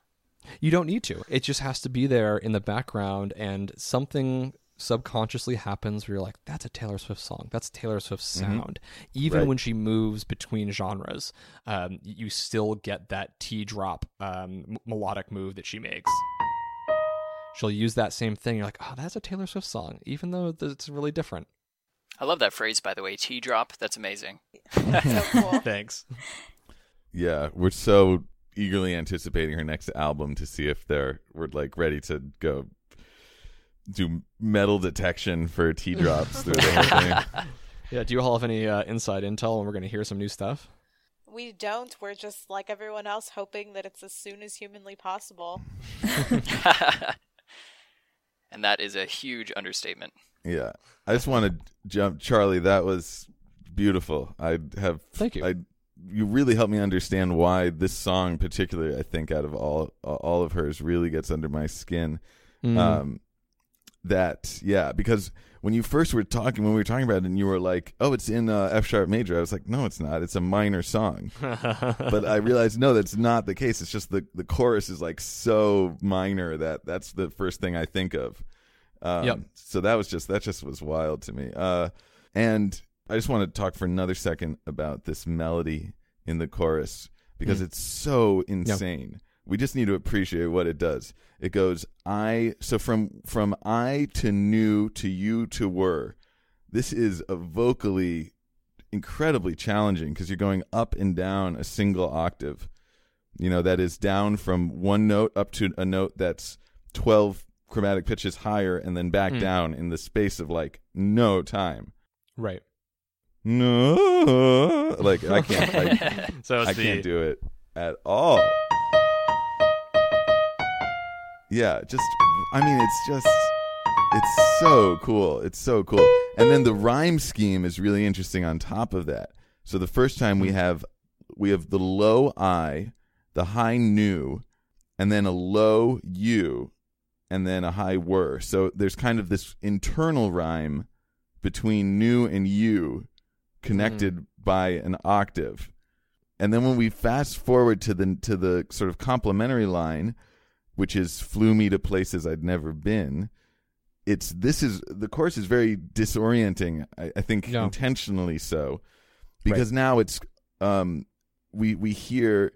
You don't need to. It just has to be there in the background, and something subconsciously happens where you're like, that's a Taylor Swift song. That's Taylor Swift's mm-hmm. sound. Mm-hmm. Even right. when she moves between genres, um, you still get that T drop um, melodic move that she makes she'll use that same thing. You're like, oh, that's a Taylor Swift song, even though it's really different. I love that phrase, by the way. T drop. That's amazing. so cool. Thanks. Yeah, we're so eagerly anticipating her next album to see if they're we're like ready to go do metal detection for T drops through the whole thing. Yeah. Do you all have any uh, inside intel, and we're going to hear some new stuff? We don't. We're just like everyone else, hoping that it's as soon as humanly possible. And that is a huge understatement. Yeah, I just want to jump, Charlie. That was beautiful. I have. Thank you. I you really helped me understand why this song, particularly, I think out of all all of hers, really gets under my skin. Mm. Um, that yeah, because when you first were talking, when we were talking about it, and you were like, "Oh, it's in uh, F sharp major," I was like, "No, it's not. It's a minor song." but I realized no, that's not the case. It's just the the chorus is like so minor that that's the first thing I think of. Um, yep. So that was just that just was wild to me. Uh, and I just want to talk for another second about this melody in the chorus because mm. it's so insane. Yep. We just need to appreciate what it does. It goes I so from from I to knew to you to were. This is a vocally incredibly challenging because you're going up and down a single octave. You know, that is down from one note up to a note that's 12 chromatic pitches higher and then back mm. down in the space of like no time. Right. No, like I can't. I, so I the... can't do it at all. Yeah, just I mean, it's just it's so cool. It's so cool. And then the rhyme scheme is really interesting on top of that. So the first time we have we have the low I, the high new, and then a low U, and then a high were. So there's kind of this internal rhyme between new and you connected mm. by an octave. And then when we fast forward to the to the sort of complementary line, which is flew me to places I'd never been, it's this is the course is very disorienting. I, I think intentionally so, because right. now it's um we we hear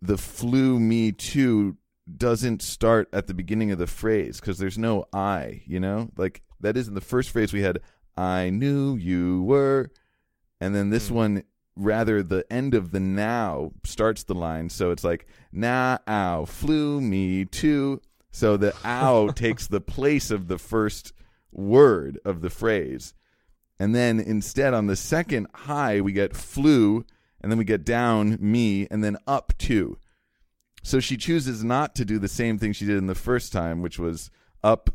the flew me to doesn't start at the beginning of the phrase because there's no I, you know? Like that isn't the first phrase we had I knew you were and then this mm. one rather the end of the now starts the line so it's like now ow flew me to so the ow takes the place of the first word of the phrase and then instead on the second high we get flew and then we get down me and then up to So she chooses not to do the same thing she did in the first time, which was up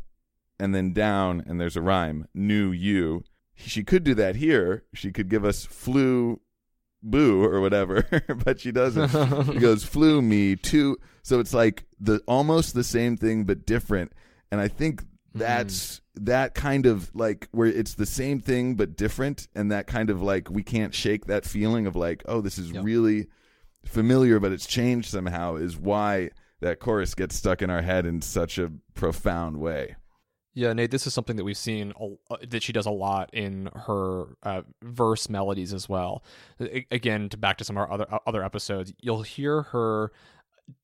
and then down, and there's a rhyme. New you. She could do that here. She could give us flu boo or whatever, but she doesn't. she goes flew me to. So it's like the almost the same thing but different. And I think hmm. that's that kind of like where it's the same thing but different, and that kind of like we can't shake that feeling of like oh this is Yep. really familiar but it's changed somehow is why that chorus gets stuck in our head in such a profound way. Yeah, Nate, this is something that we've seen uh, that she does a lot in her uh, verse melodies as well. A- Again, to back to some of our other uh, other episodes, you'll hear her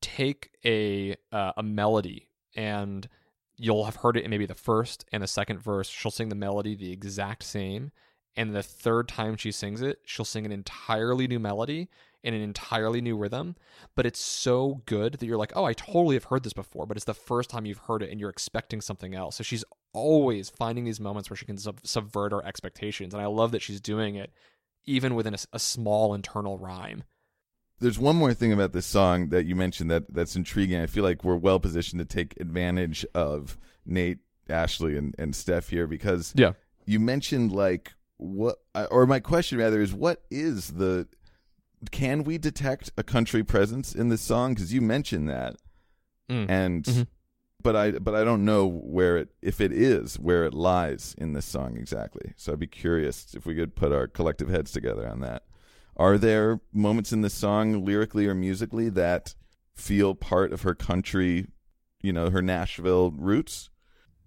take a uh, a melody and you'll have heard it in maybe the first and the second verse. She'll sing the melody the exact same, and the third time she sings it, she'll sing an entirely new melody in an entirely new rhythm. But it's so good that you're like, oh, I totally have heard this before, but it's the first time you've heard it and you're expecting something else. So she's always finding these moments where she can sub- subvert our expectations. And I love that she's doing it even within a small internal rhyme. There's one more thing about this song that you mentioned that that's intriguing. I feel like we're well positioned to take advantage of Nate, Ashley, and, and Steph here because Yeah. you mentioned like what, or my question rather is what is the, can we detect a country presence in this song? Because you mentioned that, Mm. and Mhm. but I but I don't know where it if it is where it lies in this song exactly. So I'd be curious if we could put our collective heads together on that. Are there moments in this song, lyrically or musically, that feel part of her country, you know, her Nashville roots?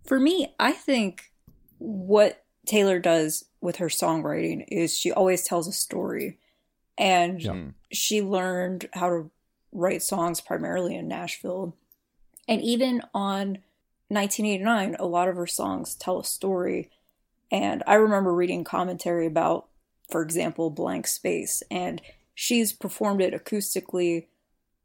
For me, I think what Taylor does with her songwriting is she always tells a story. And Yeah. Mm. she learned how to write songs primarily in Nashville. And even on 1989, a lot of her songs tell a story. And I remember reading commentary about, for example, Blank Space, and she's performed it acoustically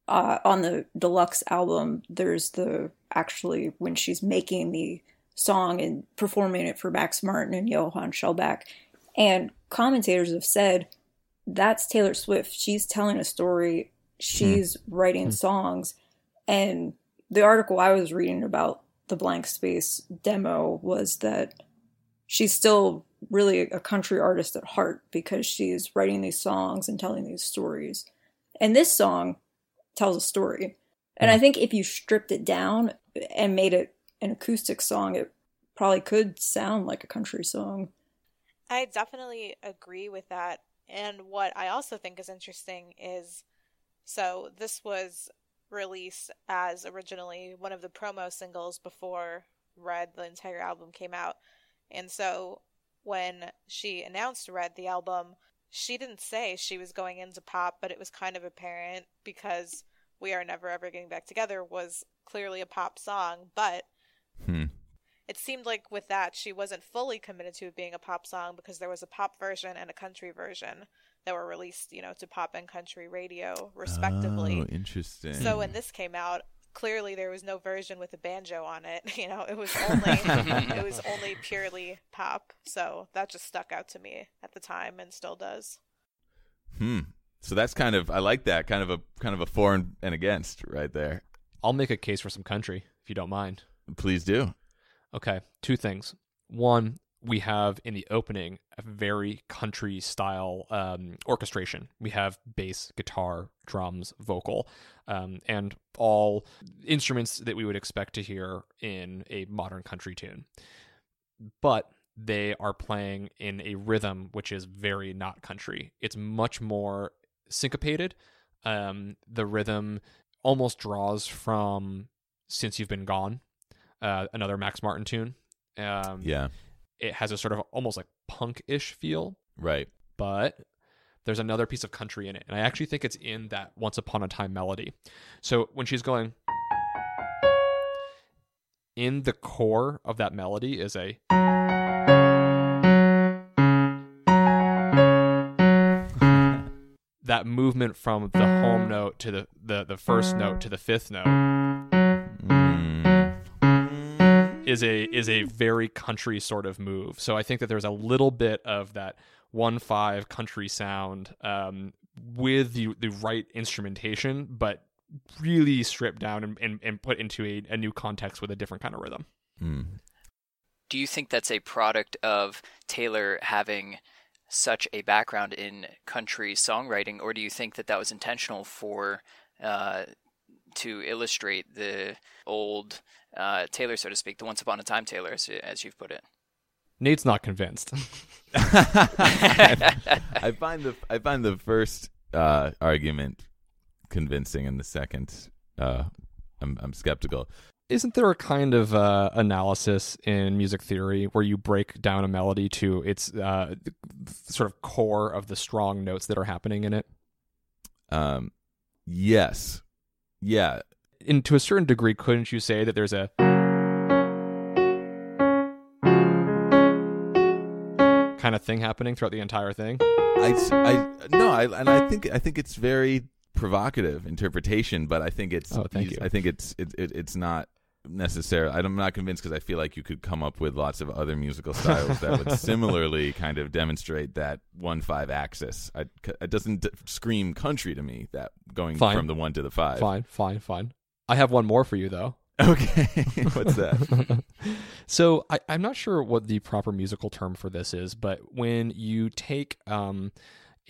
uh, on the deluxe album. There's the actually when she's making the song and performing it for Max Martin and Johan Shellback. And commentators have said that's Taylor Swift. She's telling a story, she's hmm. writing hmm. songs. And the article I was reading about the blank space demo was that she's still really a country artist at heart because she's writing these songs and telling these stories. And this song tells a story. And I hmm. think if you stripped it down and made it an acoustic song, it probably could sound like a country song. I definitely agree with that. And what I also think is interesting is so this was released as originally one of the promo singles before Red, the entire album, came out. And so when she announced Red, the album, she didn't say she was going into pop, but it was kind of apparent because We Are Never Ever Getting Back Together was clearly a pop song, but Hmm. It seemed like with that she wasn't fully committed to it being a pop song because there was a pop version and a country version that were released, you know, to pop and country radio respectively. Oh, interesting. so when this came out, clearly there was no version with a banjo on it. You know, it was only it was only purely pop. So that just stuck out to me at the time and still does. hmm. So that's kind of I like that kind of a kind of a for and, and against right there. I'll make a case for some country if you don't mind. Please do. Okay, two things. One, we have in the opening a very country style um, orchestration. We have bass, guitar, drums, vocal, um, and all instruments that we would expect to hear in a modern country tune. But they are playing in a rhythm which is very not country. It's much more syncopated. Um, the rhythm almost draws from Since You've Been Gone, uh, another Max Martin tune. Um, Yeah. it has a sort of almost like punk-ish feel, Right. but there's another piece of country in it, and I actually think it's in that "Once Upon a Time" melody. So when she's going, in the core of that melody is a that movement from the home note to the, the, the first note to the fifth note is a is a very country sort of move. So I think that there's a little bit of that one five country sound um, with the the right instrumentation, but really stripped down and, and, and put into a, a new context with a different kind of rhythm. Mm. Do you think that's a product of Taylor having such a background in country songwriting, or do you think that that was intentional for uh, to illustrate the old uh, Taylor, so to speak, the Once Upon a Time Taylor, as, as you've put it? Nate's not convinced. I find the I find the first uh, argument convincing, and the second, uh, I'm I'm skeptical. Isn't there a kind of uh, analysis in music theory where you break down a melody to its uh, sort of core of the strong notes that are happening in it? Um, yes, yeah. And to a certain degree, couldn't you say that there's a kind of thing happening throughout the entire thing? I, I no, I and I think I think it's very provocative interpretation, but I think it's Oh, thank you. I think it's it, it it's not necessarily. I'm not convinced because I feel like you could come up with lots of other musical styles that would similarly kind of demonstrate that one five axis. I, it doesn't d- scream country to me that going Fine. from the one to the five. Fine, fine, fine. I have one more for you though. Okay, what's that? so I, I'm not sure what the proper musical term for this is, but when you take um,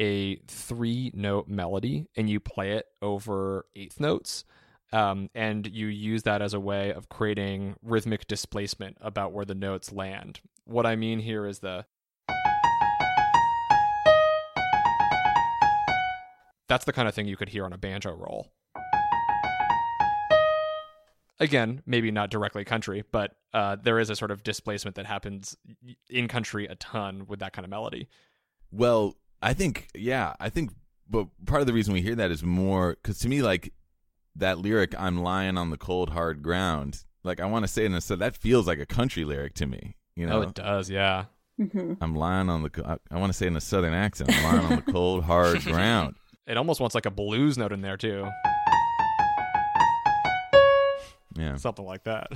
a three note melody and you play it over eighth notes, um, and you use that as a way of creating rhythmic displacement about where the notes land. What I mean here is the that's the kind of thing you could hear on a banjo roll. Again, maybe not directly country, but uh, there is a sort of displacement that happens in country a ton with that kind of melody. Well, I think yeah, I think but part of the reason we hear that is more cuz to me like that lyric I'm lying on the cold hard ground. Like I want to say it in a so that feels like a country lyric to me, you know. Oh, it does, yeah. hmm I'm lying on the I, I want to say in a southern accent. I'm lying on the cold hard ground. It almost wants like a blues note in there too, Yeah. something like that.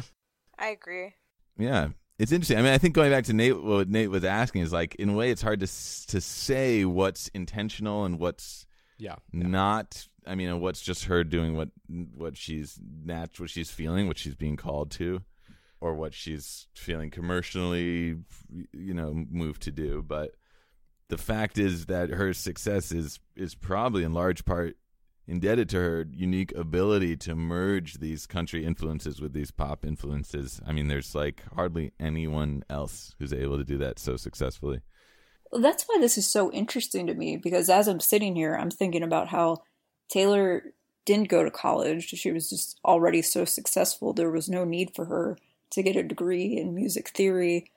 I agree. Yeah. It's interesting. I mean, I think going back to Nate, what Nate was asking is like, in a way, it's hard to to say what's intentional and what's Yeah, not. I mean, what's just her doing what what she's nat what she's feeling, what she's being called to, or what she's feeling commercially, you know, moved to do. But the fact is that her success is is probably in large part indebted to her unique ability to merge these country influences with these pop influences. I mean, there's like hardly anyone else who's able to do that so successfully. Well, that's why this is so interesting to me because as I'm sitting here, I'm thinking about how Taylor didn't go to college. She was just already so successful. There was no need for her to get a degree in music theory.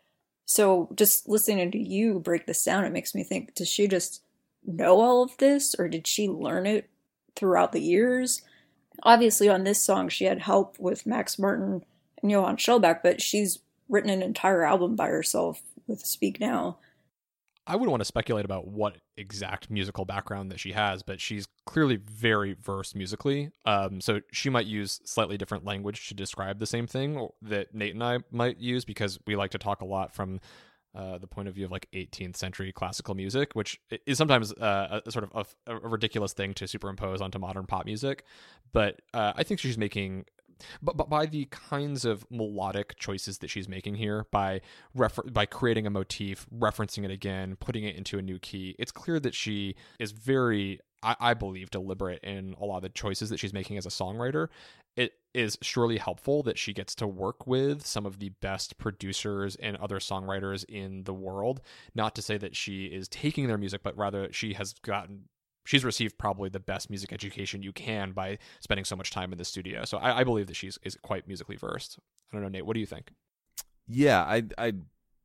So just listening to you break this down, it makes me think does she just know all of this or did she learn it throughout the years? Obviously, on this song, she had help with Max Martin and Johan Shellback, but she's written an entire album by herself with Speak Now. I wouldn't want to speculate about what exact musical background that she has, but she's clearly very versed musically. Um, so she might use slightly different language to describe the same thing that Nate and I might use because we like to talk a lot from uh, the point of view of like 18th century classical music, which is sometimes uh, a, sort of a, a ridiculous thing to superimpose onto modern pop music. But uh, I think she's making but, but by the kinds of melodic choices that she's making here by refer- by creating a motif referencing it again putting it into a new key it's clear that she is very I, I believe deliberate in a lot of the choices that she's making as a songwriter. It is surely helpful that she gets to work with some of the best producers and other songwriters in the world. Not to say that she is taking their music but rather she has gotten she's received probably the best music education you can by spending so much time in the studio. So I, I believe that she's is quite musically versed. I don't know, Nate. What do you think? Yeah, I I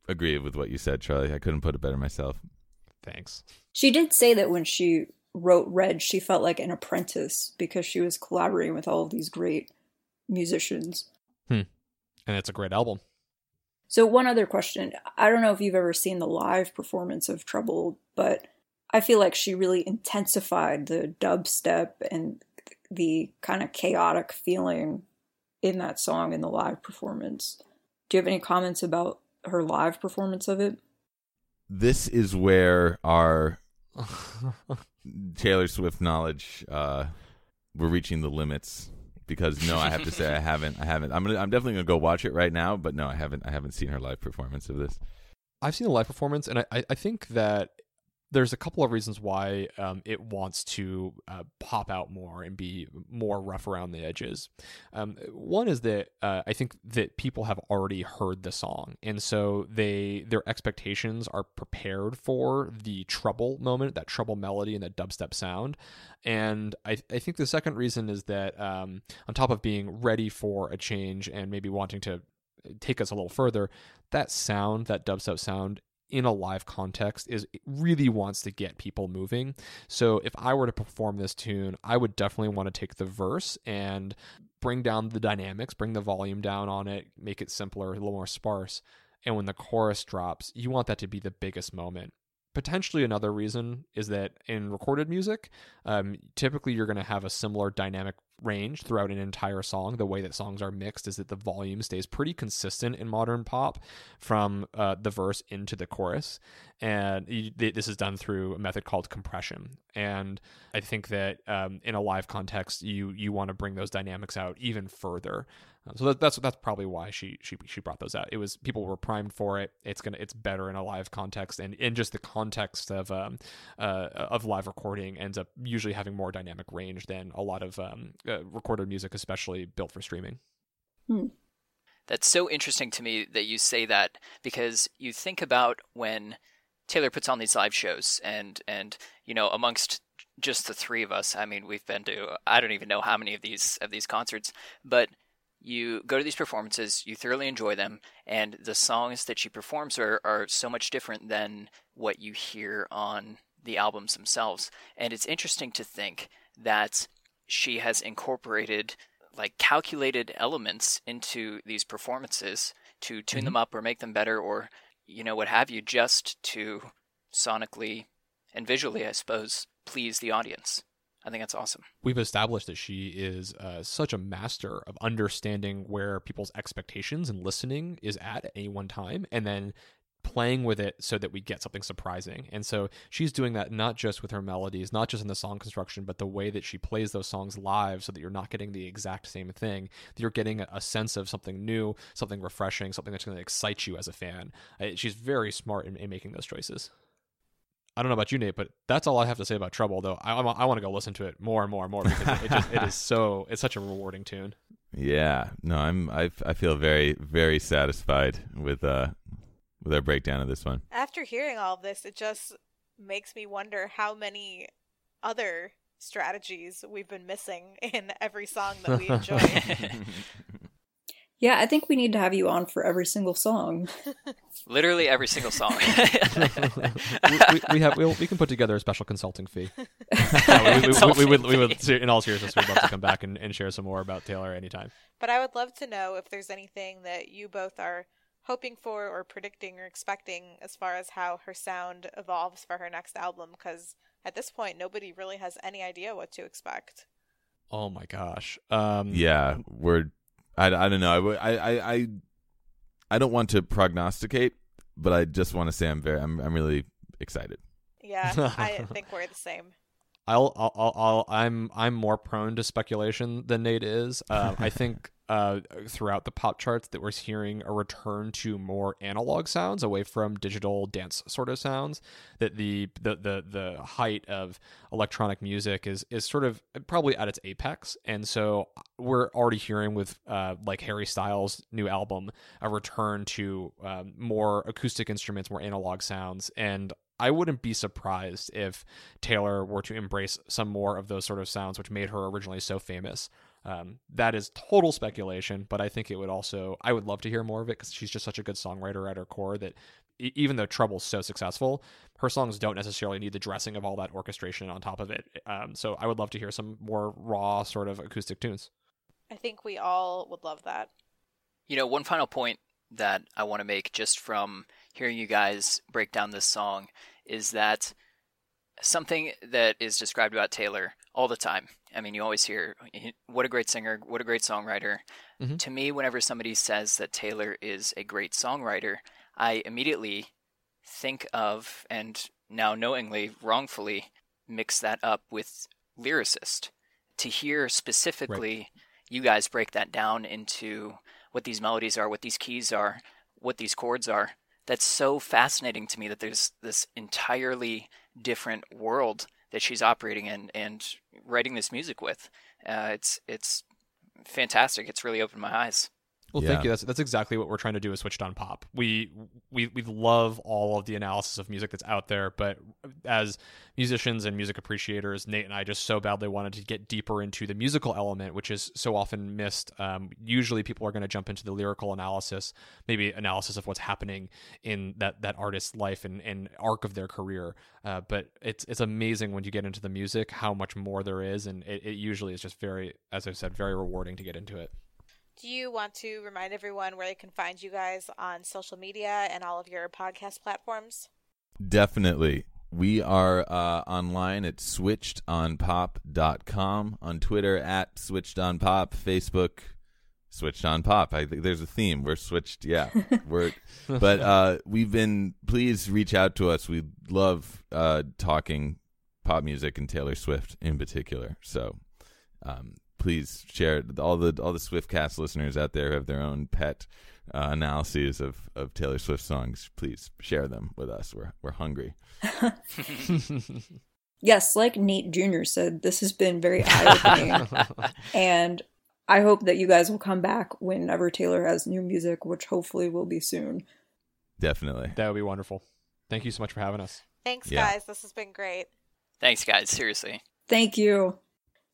agree with what you said, Charlie. I couldn't put it better myself. Thanks. She did say that when she wrote Red, she felt like an apprentice because she was collaborating with all of these great musicians. Hmm. And it's a great album. So, one other question. I don't know if you've ever seen the live performance of Trouble, but I feel like she really intensified the dubstep and the kind of chaotic feeling in that song in the live performance. Do you have any comments about her live performance of it? This is where our Taylor Swift knowledge uh, we're reaching the limits because no, I have to say I haven't. I haven't. I'm gonna. I'm definitely gonna go watch it right now. But no, I haven't. I haven't seen her live performance of this. I've seen a live performance, and I, I think that there's a couple of reasons why um, it wants to uh, pop out more and be more rough around the edges. Um, one is that uh, I think that people have already heard the song, and so they their expectations are prepared for the trouble moment, that trouble melody, and that dubstep sound. And I, I think the second reason is that um, on top of being ready for a change and maybe wanting to take us a little further, that sound, that dubstep sound, in a live context is really wants to get people moving. So if I were to perform this tune, I would definitely want to take the verse and bring down the dynamics, bring the volume down on it, make it simpler, a little more sparse. And when the chorus drops, you want that to be the biggest moment potentially another reason is that in recorded music, um, typically you're going to have a similar dynamic range throughout an entire song. The way that songs are mixed is that the volume stays pretty consistent in modern pop from uh, the verse into the chorus. And you, this is done through a method called compression. And I think that um, in a live context, you you want to bring those dynamics out even further. Um, so that, that's that's probably why she she she brought those out. It was people were primed for it. It's gonna it's better in a live context, and in just the context of um uh of live recording ends up usually having more dynamic range than a lot of um uh, recorded music, especially built for streaming. Hmm. That's so interesting to me that you say that because you think about when Taylor puts on these live shows and and you know amongst just the three of us, I mean we've been to I don't even know how many of these of these concerts, but you go to these performances, you thoroughly enjoy them, and the songs that she performs are, are so much different than what you hear on the albums themselves. And it's interesting to think that she has incorporated like calculated elements into these performances to tune mm-hmm. them up or make them better or you know what have you just to sonically and visually I suppose please the audience. I think that's awesome. We've established that she is uh, such a master of understanding where people's expectations and listening is at at any one time, and then playing with it so that we get something surprising. And so she's doing that not just with her melodies, not just in the song construction, but the way that she plays those songs live so that you're not getting the exact same thing. You're getting a sense of something new, something refreshing, something that's going to excite you as a fan. She's very smart in, in making those choices. I don't know about you, Nate, but that's all I have to say about Trouble. Though I, I, want to go listen to it more and more and more because it, just, it is so it's such a rewarding tune. Yeah, no, I'm I, I feel very very satisfied with uh with our breakdown of this one. After hearing all of this, it just makes me wonder how many other strategies we've been missing in every song that we enjoy. Yeah, I think we need to have you on for every single song. Literally every single song. we, we, we, have we, we, can put together a special consulting fee. we, we, would we would in all seriousness we'd love to come back and, and share some more about Taylor anytime. But I would love to know if there's anything that you both are hoping for or predicting or expecting as far as how her sound evolves for her next album because at this point nobody really has any idea what to expect. Oh my gosh. Um, yeah, we're I, I don't know. I, I, I, I don't want to prognosticate, but I just want to say I'm very, I'm, I'm really excited. Yeah, I think we're the same. I'll, I'll, I'll, I'm, I'm more prone to speculation than Nate is. Uh, I think uh, throughout the pop charts that we're hearing a return to more analog sounds away from digital dance sort of sounds. That the the the, the height of electronic music is is sort of probably at its apex, and so we're already hearing with uh, like Harry Styles' new album a return to um, more acoustic instruments, more analog sounds, and I wouldn't be surprised if Taylor were to embrace some more of those sort of sounds, which made her originally so famous. Um, that is total speculation, but I think it would also, I would love to hear more of it because she's just such a good songwriter at her core that even though Trouble's so successful, her songs don't necessarily need the dressing of all that orchestration on top of it. Um, so I would love to hear some more raw sort of acoustic tunes. I think we all would love that. You know, one final point that I want to make just from hearing you guys break down this song is that something that is described about Taylor all the time. I mean, you always hear, what a great singer, what a great songwriter. Mm-hmm. To me, whenever somebody says that Taylor is a great songwriter, I immediately think of, and now knowingly, wrongfully, mix that up with lyricist. to hear specifically right. you guys break that down into what these melodies are, what these keys are, what these chords are, that's so fascinating to me that there's this entirely different world that she's operating in and writing this music with. Uh, it's it's fantastic. It's really opened my eyes. Well, yeah. thank you. That's that's exactly what we're trying to do with Switched on Pop. We we we love all of the analysis of music that's out there, but as musicians and music appreciators, Nate and I just so badly wanted to get deeper into the musical element, which is so often missed. Um, usually, people are going to jump into the lyrical analysis, maybe analysis of what's happening in that that artist's life and, and arc of their career. Uh, but it's it's amazing when you get into the music how much more there is, and it, it usually is just very, as I said, very rewarding to get into it. Do you want to remind everyone where they can find you guys on social media and all of your podcast platforms? Definitely. We are uh, online at switchedonpop.com, on Twitter at switchedonpop, Facebook switched on pop. I think there's a theme. We're switched, yeah. We're but uh, we've been please reach out to us. We love uh, talking pop music and Taylor Swift in particular. So um, please share all the all the Swiftcast listeners out there have their own pet uh, analyses of, of Taylor Swift songs. Please share them with us. We're we're hungry. yes, like Nate Jr. said, this has been very eye opening, and I hope that you guys will come back whenever Taylor has new music, which hopefully will be soon. Definitely, that would be wonderful. Thank you so much for having us. Thanks, yeah. guys. This has been great. Thanks, guys. Seriously. Thank you.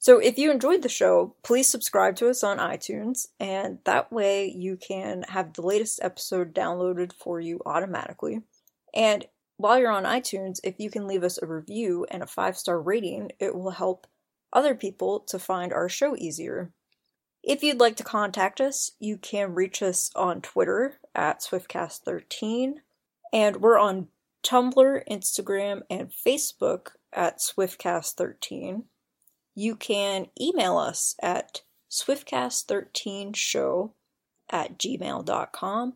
So if you enjoyed the show, please subscribe to us on iTunes, and that way you can have the latest episode downloaded for you automatically. And while you're on iTunes, if you can leave us a review and a five star rating, it will help other people to find our show easier. If you'd like to contact us, you can reach us on Twitter at SwiftCast13, and we're on Tumblr, Instagram, and Facebook at SwiftCast13 you can email us at swiftcast13show at gmail.com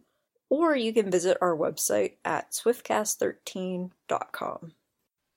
or you can visit our website at swiftcast13.com.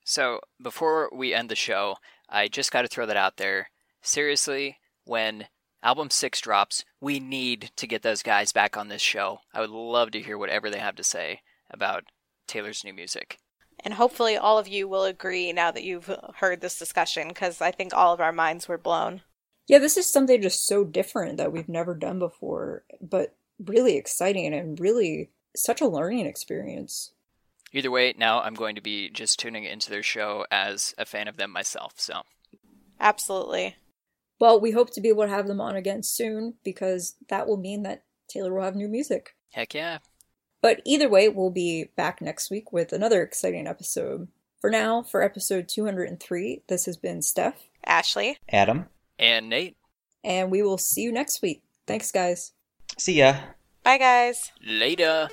So, before we end the show, I just got to throw that out there. Seriously, when album 6 drops, we need to get those guys back on this show. I would love to hear whatever they have to say about Taylor's new music. And hopefully, all of you will agree now that you've heard this discussion, because I think all of our minds were blown. Yeah, this is something just so different that we've never done before, but really exciting and really such a learning experience. Either way, now I'm going to be just tuning into their show as a fan of them myself, so. Absolutely. Well, we hope to be able to have them on again soon because that will mean that Taylor will have new music. Heck yeah. But either way, we'll be back next week with another exciting episode. For now, for episode 203, this has been Steph, Ashley, Adam, and Nate. And we will see you next week. Thanks, guys. See ya. Bye, guys. Later.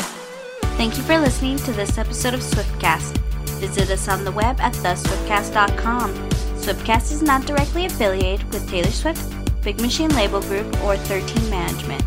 Thank you for listening to this episode of Swiftcast. Visit us on the web at theswiftcast.com. Swiftcast is not directly affiliated with Taylor Swift, Big Machine Label Group, or 13 Management.